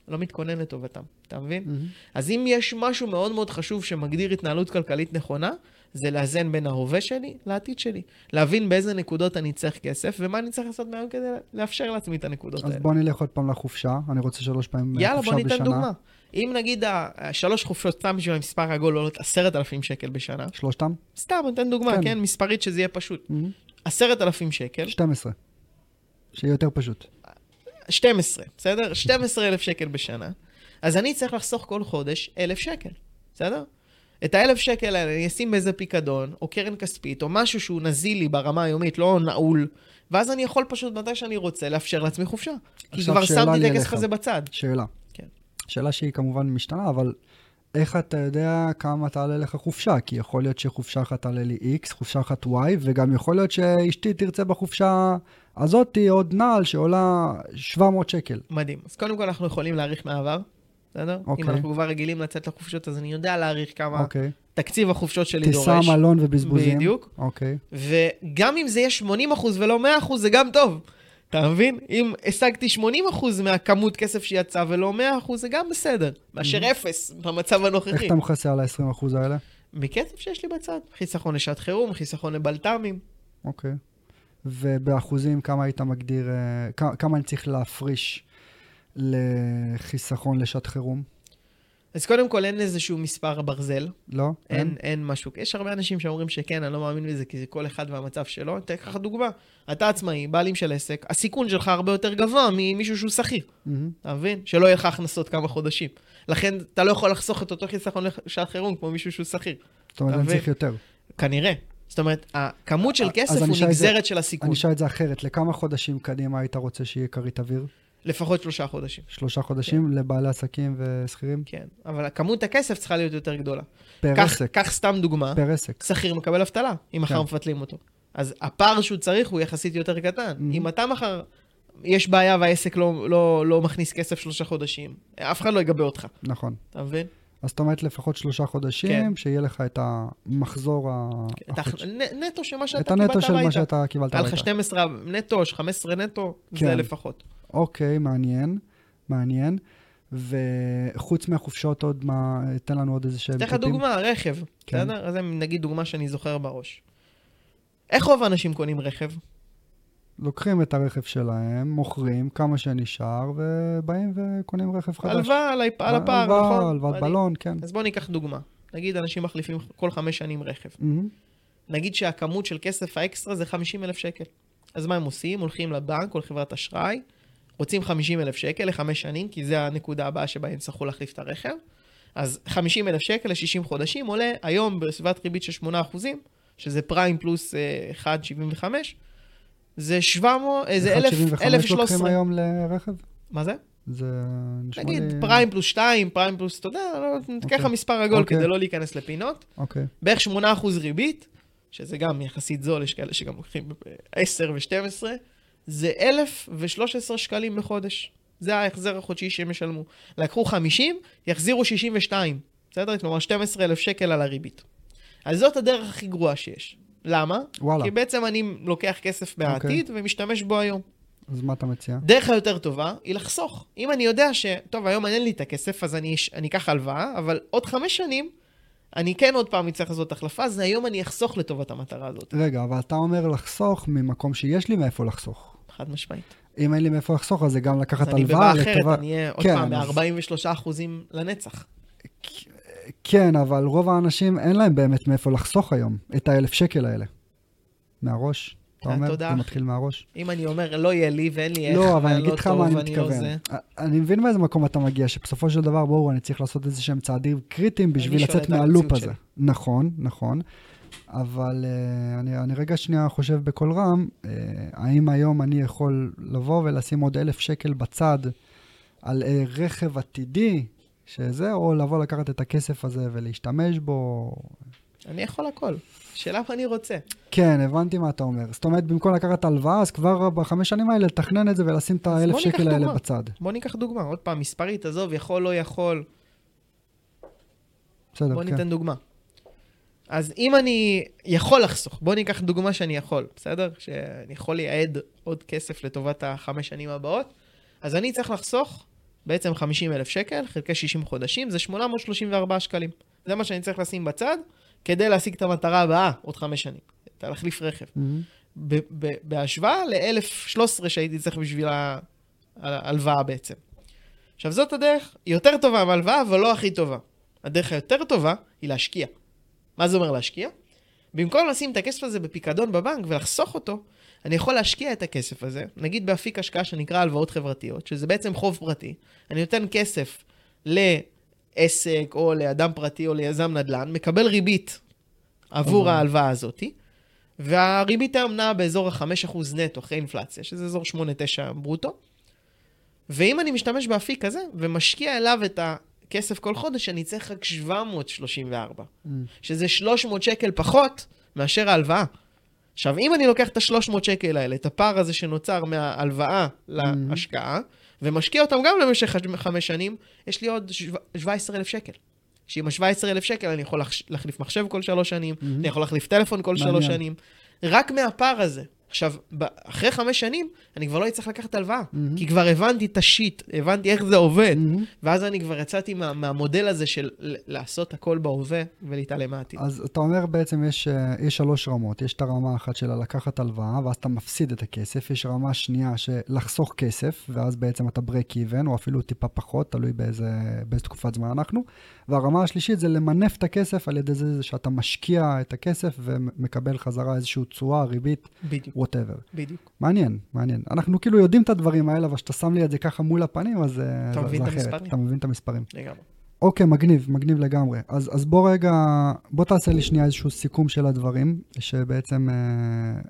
לא מתכונן לטובתם, אתה מבין? מהמם. אז אם יש משהו מאוד מאוד חשוב שמגדיר התנהלות כלכלית נכונה, זה לאזן בין ההווה שלי לעתיד שלי. להבין באיזה נקודות אני צריך כסף, ומה אני צריך לעשות מהיום כדי לאפשר לעצמי את הנקודות אז האלה. בוא נלך עוד פעם לחופשה, אני רוצה שלוש פעמים אה, יאללה, חופשה בוא בשנה. ניתן דוגמה. אם נגיד השלוש חופשות, סתם בשביל המספר העגול עולות עשרת אלפים שקל בשנה, שלושתם? סתם, ניתן דוגמה, כן. כן, מספרית שזה יהיה פשוט. עשרת אלפים שקל, 12. שיהיה יותר פשוט. 12, בסדר? 12 אלף שקל בשנה. אז אני צריך לחסוך כל חודש אלף שקל, בסדר? את האלף שקל האלה אני אשים באיזה פיקדון, או קרן כספית, או משהו שהוא נזילי ברמה היומית, לא נעול, ואז אני יכול פשוט מתי שאני רוצה לאפשר לעצמי חופשה. כי כבר שמתי לי את הכסף. הזה בצד. שאלה. כן. שאלה שהיא כמובן משתנה, אבל איך אתה יודע כמה תעלה לך חופשה? כי יכול להיות שחופשה אחת תעלה לי X, חופשה אחת Y, וגם יכול להיות שאשתי תרצה בחופשה הזאתי עוד נעל שעולה 700 שקל. מדהים. אז קודם כל אנחנו יכולים להעריך מהעבר. בסדר? אוקיי. אם אנחנו כבר רגילים לצאת לחופשות, אז אני יודע להעריך כמה אוקיי. תקציב החופשות שלי טיסה, דורש. מלון ובזבוזים. בדיוק. אוקיי. וגם אם זה יהיה 80% ולא 100% זה גם טוב. אתה מבין? אם השגתי 80% מהכמות כסף שיצא ולא 100% זה גם בסדר. מאשר אפס במצב איך הנוכחי. אתה מכסה על ה-20% האלה? מכסף שיש לי בצד. חיסכון לשעת חירום, חיסכון לבלת"מים. אוקיי. ובאחוזים, כמה היית מגדיר, אה, כמה אני צריך להפריש לחיסכון לשעת חירום? אז קודם כל אין איזשהו מספר ברזל. לא? אין, אין משהו. יש הרבה אנשים שאומרים שכן, אני לא מאמין בזה, כי זה כל אחד והמצב שלו. אני אתן לך דוגמה. אתה עצמאי, בעלים של עסק, הסיכון שלך הרבה יותר גבוה ממישהו שהוא שכיר. אתה מבין? שלא יהיה לך הכנסות כמה חודשים. לכן אתה לא יכול לחסוך את אותו חיסכון לשעת חירום כמו מישהו שהוא שכיר. זאת אומרת, אני? צריך יותר. כנראה. זאת אומרת, הכמות של כסף הוא את זה- נגזרת של הסיכון. אני אשאל את זה אחרת, לכמה חודשים קדימה היית רוצה שיהיה כרית אוויר? לפחות שלושה חודשים. שלושה חודשים לבעלי עסקים ושכירים? כן. אבל כמות הכסף צריכה להיות יותר גדולה. פר קח- עסק. קח סתם דוגמה, פר עסק. שכיר מקבל אבטלה, אם מחר כן. מפתלים אותו. אז הפער שהוא צריך הוא יחסית יותר קטן. Mhm. אם אתה מחר, יש בעיה והעסק לא, לא, לא מכניס כסף שלושה חודשים, אף אחד לא יגבה אותך, נכון. אתה מבין? אז זאת אומרת לפחות שלושה חודשים, כן. שיהיה לך את המחזור ה- את החודשי. הנ- נטו של מה שאתה את קיבלת הנטו של מה הביתה. שאתה קיבלת היה לך הביתה. 12 נטו, 15 נטו, זה כן. לפחות. אוקיי, מעניין, מעניין. וחוץ מהחופשות עוד מה, תן לנו עוד איזה שהם אתן לך דוגמה, רכב, כן. בסדר? אז זה נגיד דוגמה שאני זוכר בראש. איך רוב האנשים קונים רכב? לוקחים את הרכב שלהם, מוכרים כמה שנשאר, ובאים וקונים רכב חדש. הלוואה על הפער, הלוואה, נכון? הלוואת אני- בלון, כן. אז בואו ניקח דוגמה. נגיד אנשים מחליפים כל חמש שנים רכב. מהמם. נגיד שהכמות של כסף האקסטרה זה 50 אלף שקל. אז מה הם עושים? הולכים לבנק או לחברת אשראי, רוצים 50 אלף שקל לחמש שנים, כי זה הנקודה הבאה שבה הם יצטרכו להחליף את הרכב. אז 50 אלף שקל ל-60 חודשים עולה היום בסביבת ריבית של 8 אחוזים, שזה פריים פלוס אה, 1.75, זה 700, אה, זה 1,000 1.75 לוקחים 1,013. היום לרכב? מה זה? זה נשמע נגיד לי... פריים פלוס 2, פריים פלוס, אתה יודע, לא, נתקח לך אוקיי. מספר עגול אוקיי. כדי לא להיכנס לפינות. אוקיי. בערך 8% ריבית, שזה גם יחסית זול, יש כאלה שגם לוקחים 10 ו-12, זה 1,013 שקלים בחודש. זה ההחזר החודשי שהם ישלמו. לקחו 50, יחזירו 62, בסדר? כלומר 12,000 שקל על הריבית. אז זאת הדרך הכי גרועה שיש. למה? וואלה. כי בעצם אני לוקח כסף מהעתיד ומשתמש בו היום. אז מה אתה מציע? דרך היותר טובה היא לחסוך. אם אני יודע ש... טוב, היום אין לי את הכסף, אז אני, אני אקח הלוואה, אבל עוד חמש שנים, אני כן עוד פעם אצטרך לעשות החלפה, אז היום אני אחסוך לטובת המטרה הזאת. רגע, אבל אתה אומר לחסוך ממקום שיש לי מאיפה לחסוך. חד משמעית. אם אין לי מאיפה לחסוך, אז זה גם לקחת אז אני הלוואה בבעיה אחרת, לטובה... אני אהיה עוד כן, פעם אז- ב-43 אחוזים לנצח. כן, אבל רוב האנשים אין להם באמת מאיפה לחסוך היום את האלף שקל האלה. מהראש, אתה אומר? תודה, זה. מתחיל מהראש. אם אני אומר, לא יהיה לי ואין לי איך, לא, אבל אני אגיד לא לך מה אני לא מתכוון. זה. אני מבין מאיזה מקום אתה מגיע, שבסופו של דבר, ברור, אני צריך לעשות איזה שהם צעדים קריטיים בשביל לצאת מהלופ הזה. נכון, נכון. אבל uh, אני, אני רגע שנייה חושב בקול רם, uh, האם היום אני יכול לבוא ולשים עוד אלף שקל בצד על uh, רכב עתידי, שזה, או לבוא לקחת את הכסף הזה ולהשתמש בו? אני יכול הכל. שאלה מה אני רוצה. כן, הבנתי מה אתה אומר. זאת אומרת, במקום לקחת הלוואה, אז כבר בחמש שנים האלה לתכנן את זה ולשים את האלף שקל האלה. בצד. בוא ניקח דוגמה, עוד פעם, מספרית, עזוב, יכול, לא יכול. בסדר, בוא כן. ניתן דוגמה. אז אם אני יכול לחסוך, בוא ניקח דוגמה שאני יכול, בסדר? שאני יכול לייעד עוד כסף לטובת החמש שנים הבאות, אז אני צריך לחסוך בעצם 50 אלף שקל, חלקי 60 חודשים, זה 834 שקלים. זה מה שאני צריך לשים בצד, כדי להשיג את המטרה הבאה עוד חמש שנים. את להחליף רכב. ב- ב- בהשוואה ל-1013 שהייתי צריך בשביל ההלוואה בעצם. עכשיו, זאת הדרך, יותר טובה מהלוואה, אבל לא הכי טובה. הדרך היותר טובה היא להשקיע. מה זה אומר להשקיע? במקום לשים את הכסף הזה בפיקדון בבנק ולחסוך אותו, אני יכול להשקיע את הכסף הזה, נגיד באפיק השקעה שנקרא הלוואות חברתיות, שזה בעצם חוב פרטי. אני נותן כסף לעסק או לאדם פרטי או ליזם נדל"ן, מקבל ריבית עבור אוקיי. ההלוואה הזאתי, והריבית היום נעה באזור ה-5% נטו אחרי אינפלציה, שזה אזור 8-9 ברוטו. ואם אני משתמש באפיק הזה ומשקיע אליו את הכסף כל חודש, אני צריך רק 734, מהמם. שזה 300 שקל פחות מאשר ההלוואה. עכשיו, אם אני לוקח את ה-300 שקל האלה, את הפער הזה שנוצר מההלוואה להשקעה, ומשקיע אותם גם למשך חמש שנים, יש לי עוד 17,000 שקל. שעם ה-17,000 שקל אני יכול להחליף מחשב כל שלוש שנים, mm-hmm. אני יכול להחליף טלפון כל. שלוש שנים. רק מהפער הזה, עכשיו, אחרי חמש שנים, אני כבר לא אצטרך לקחת הלוואה, mm-hmm. כי כבר הבנתי את השיט, הבנתי איך זה עובד, mm-hmm. ואז אני כבר יצאתי מה, מהמודל הזה של לעשות הכל בהווה ולהתעלם מהעתיד. אז אתה אומר בעצם יש, אה, יש שלוש רמות, יש את הרמה אחת של לקחת הלוואה, ואז אתה מפסיד את הכסף, יש רמה שנייה של לחסוך כסף, ואז בעצם אתה break even, או אפילו טיפה פחות, תלוי באיזה, באיזה תקופת זמן אנחנו, והרמה השלישית זה למנף את הכסף על ידי זה שאתה משקיע את הכסף ומקבל חזרה איזושהי תשואה, ריבית, בדיוק. Whatever. בדיוק. מעניין, מעניין. אנחנו כאילו יודעים את הדברים האלה, אבל כשאתה שם לי את זה ככה מול הפנים, אז אה, אתה מבין את המספרים. אתה מבין את המספרים. לגמרי. אוקיי, מגניב, מגניב לגמרי. אז, אז בוא רגע, בוא תעשה לי שנייה איזשהו סיכום של הדברים, שבעצם, אה,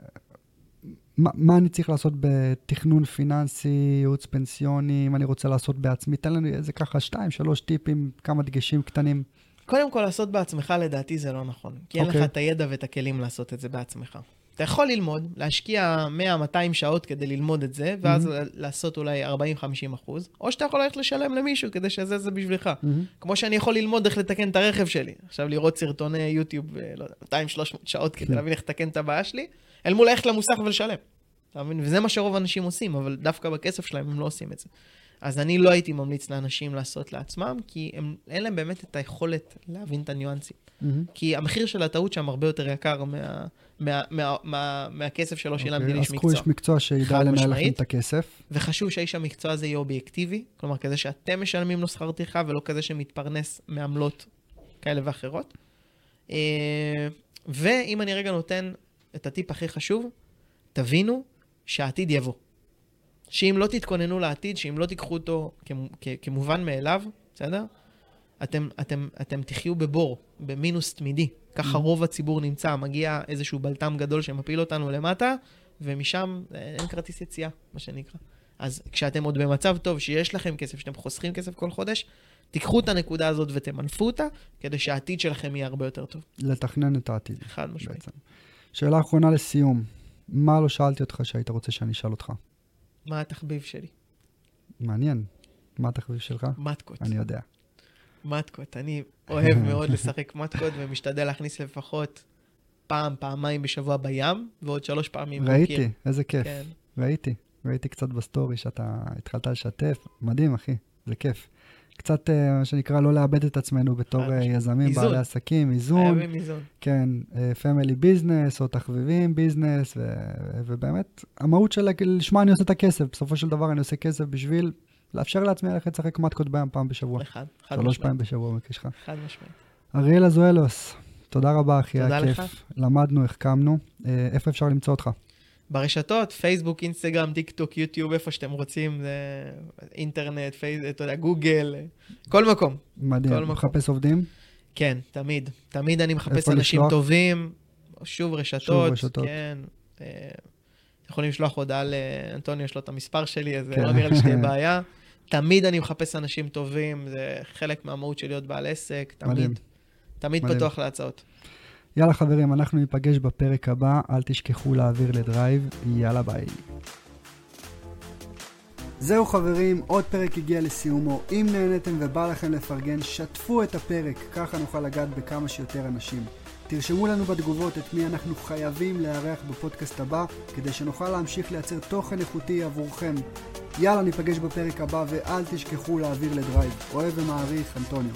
מה, מה אני צריך לעשות בתכנון פיננסי, ייעוץ פנסיוני, אם אני רוצה לעשות בעצמי, תן לנו איזה ככה שתיים, שלוש טיפים, כמה דגשים קטנים. קודם כל, לעשות בעצמך לדעתי זה לא נכון. כי אין okay. לך אוקיי. את הידע ואת הכלים לעשות את זה בעצמך. אתה יכול ללמוד, להשקיע 100-200 שעות כדי ללמוד את זה, ואז mm-hmm. לעשות אולי 40-50 אחוז, או שאתה יכול ללכת לשלם למישהו כדי שזה זה בשבילך. Mm-hmm. כמו שאני יכול ללמוד איך לתקן את הרכב שלי. עכשיו לראות סרטוני יוטיוב, אה, לא יודע, 200-300 שעות כדי כן. להבין איך לתקן את הבעיה שלי, אל מול ללכת למוסך ולשלם. אתה מבין? וזה מה שרוב האנשים עושים, אבל דווקא בכסף שלהם הם לא עושים את זה. אז אני לא הייתי ממליץ לאנשים לעשות לעצמם, כי הם, אין להם באמת את היכולת להבין את הניואנסים. Mm-hmm. כי המחיר של הטעות שם הרבה יותר יקר מה, מה, מה, מה, מהכסף שלא okay, שילמתי אוקיי, לאיש מקצוע. אז קחו איש מקצוע שידע לנהל לכם את הכסף. וחשוב שהאיש המקצוע הזה יהיה אובייקטיבי, כלומר, כזה שאתם משלמים לו שכר טרחה, ולא כזה שמתפרנס מעמלות כאלה ואחרות. אה, ואם אני רגע נותן את הטיפ הכי חשוב, תבינו שהעתיד יבוא. שאם לא תתכוננו לעתיד, שאם לא תיקחו אותו כמובן מאליו, בסדר? אתם, אתם, אתם תחיו בבור, במינוס תמידי. ככה mm. רוב הציבור נמצא, מגיע איזשהו בלטם גדול שמפיל אותנו למטה, ומשם אין כרטיס יציאה, מה שנקרא. אז כשאתם עוד במצב טוב, שיש לכם כסף, שאתם חוסכים כסף כל חודש, תיקחו את הנקודה הזאת ותמנפו אותה, כדי שהעתיד שלכם יהיה הרבה יותר טוב. לתכנן את העתיד. חד משמעית. שאלה אחרונה לסיום, מה לא שאלתי אותך שהיית רוצה שאני אשאל אותך? מה התחביב שלי? מעניין. מה התחביב שלך? מתקות. אני יודע. מתקות. אני אוהב מאוד לשחק מתקות ומשתדל להכניס לפחות פעם, פעמיים בשבוע בים, ועוד שלוש פעמים ראיתי, בוקר. איזה כיף. כן. ראיתי. ראיתי קצת בסטורי שאתה התחלת לשתף. מדהים, אחי. זה כיף. קצת, אה, מה שנקרא, לא לאבד את עצמנו בתור אה, יזמים, איזון. בעלי עסקים, איזון. חייבים איזון. כן, family אה, business או תחביבים business, ו- ובאמת, המהות של לשמה אני עושה את הכסף. בסופו של דבר אני עושה כסף בשביל לאפשר לעצמי ללכת לשחק מטקות בים פעם בשבוע. אחד, חד משמעית. שלוש פעמים בשבוע במקרה שלך. חד משמעית. אריאל אזואלוס, תודה רבה, אחי, היה כיף. למדנו, החכמנו. איפה אפשר למצוא אותך? ברשתות, פייסבוק, אינסטגרם, טיק טוק, יוטיוב, איפה שאתם רוצים, זה אינטרנט, פייס, אתה יודע, גוגל, כל מקום. מדהים, כל מחפש עובדים? כן, תמיד. תמיד אני מחפש אנשים לשלוח? טובים. שוב רשתות, שוב רשתות. כן. אה, יכולים לשלוח הודעה לאנטוניו, יש לו את המספר שלי, אז כן. לא נראה לי שתהיה [laughs] בעיה. תמיד אני מחפש אנשים טובים, זה חלק מהמהות של להיות בעל עסק, תמיד. מדהים. תמיד מדהים. פתוח להצעות. יאללה חברים, אנחנו ניפגש בפרק הבא, אל תשכחו להעביר לדרייב, יאללה ביי. זהו חברים, עוד פרק הגיע לסיומו. אם נהניתם ובא לכם לפרגן, שתפו את הפרק, ככה נוכל לגעת בכמה שיותר אנשים. תרשמו לנו בתגובות את מי אנחנו חייבים לארח בפודקאסט הבא, כדי שנוכל להמשיך לייצר תוכן איכותי עבורכם. יאללה, ניפגש בפרק הבא, ואל תשכחו להעביר לדרייב. אוהב ומעריך, אנטוניו.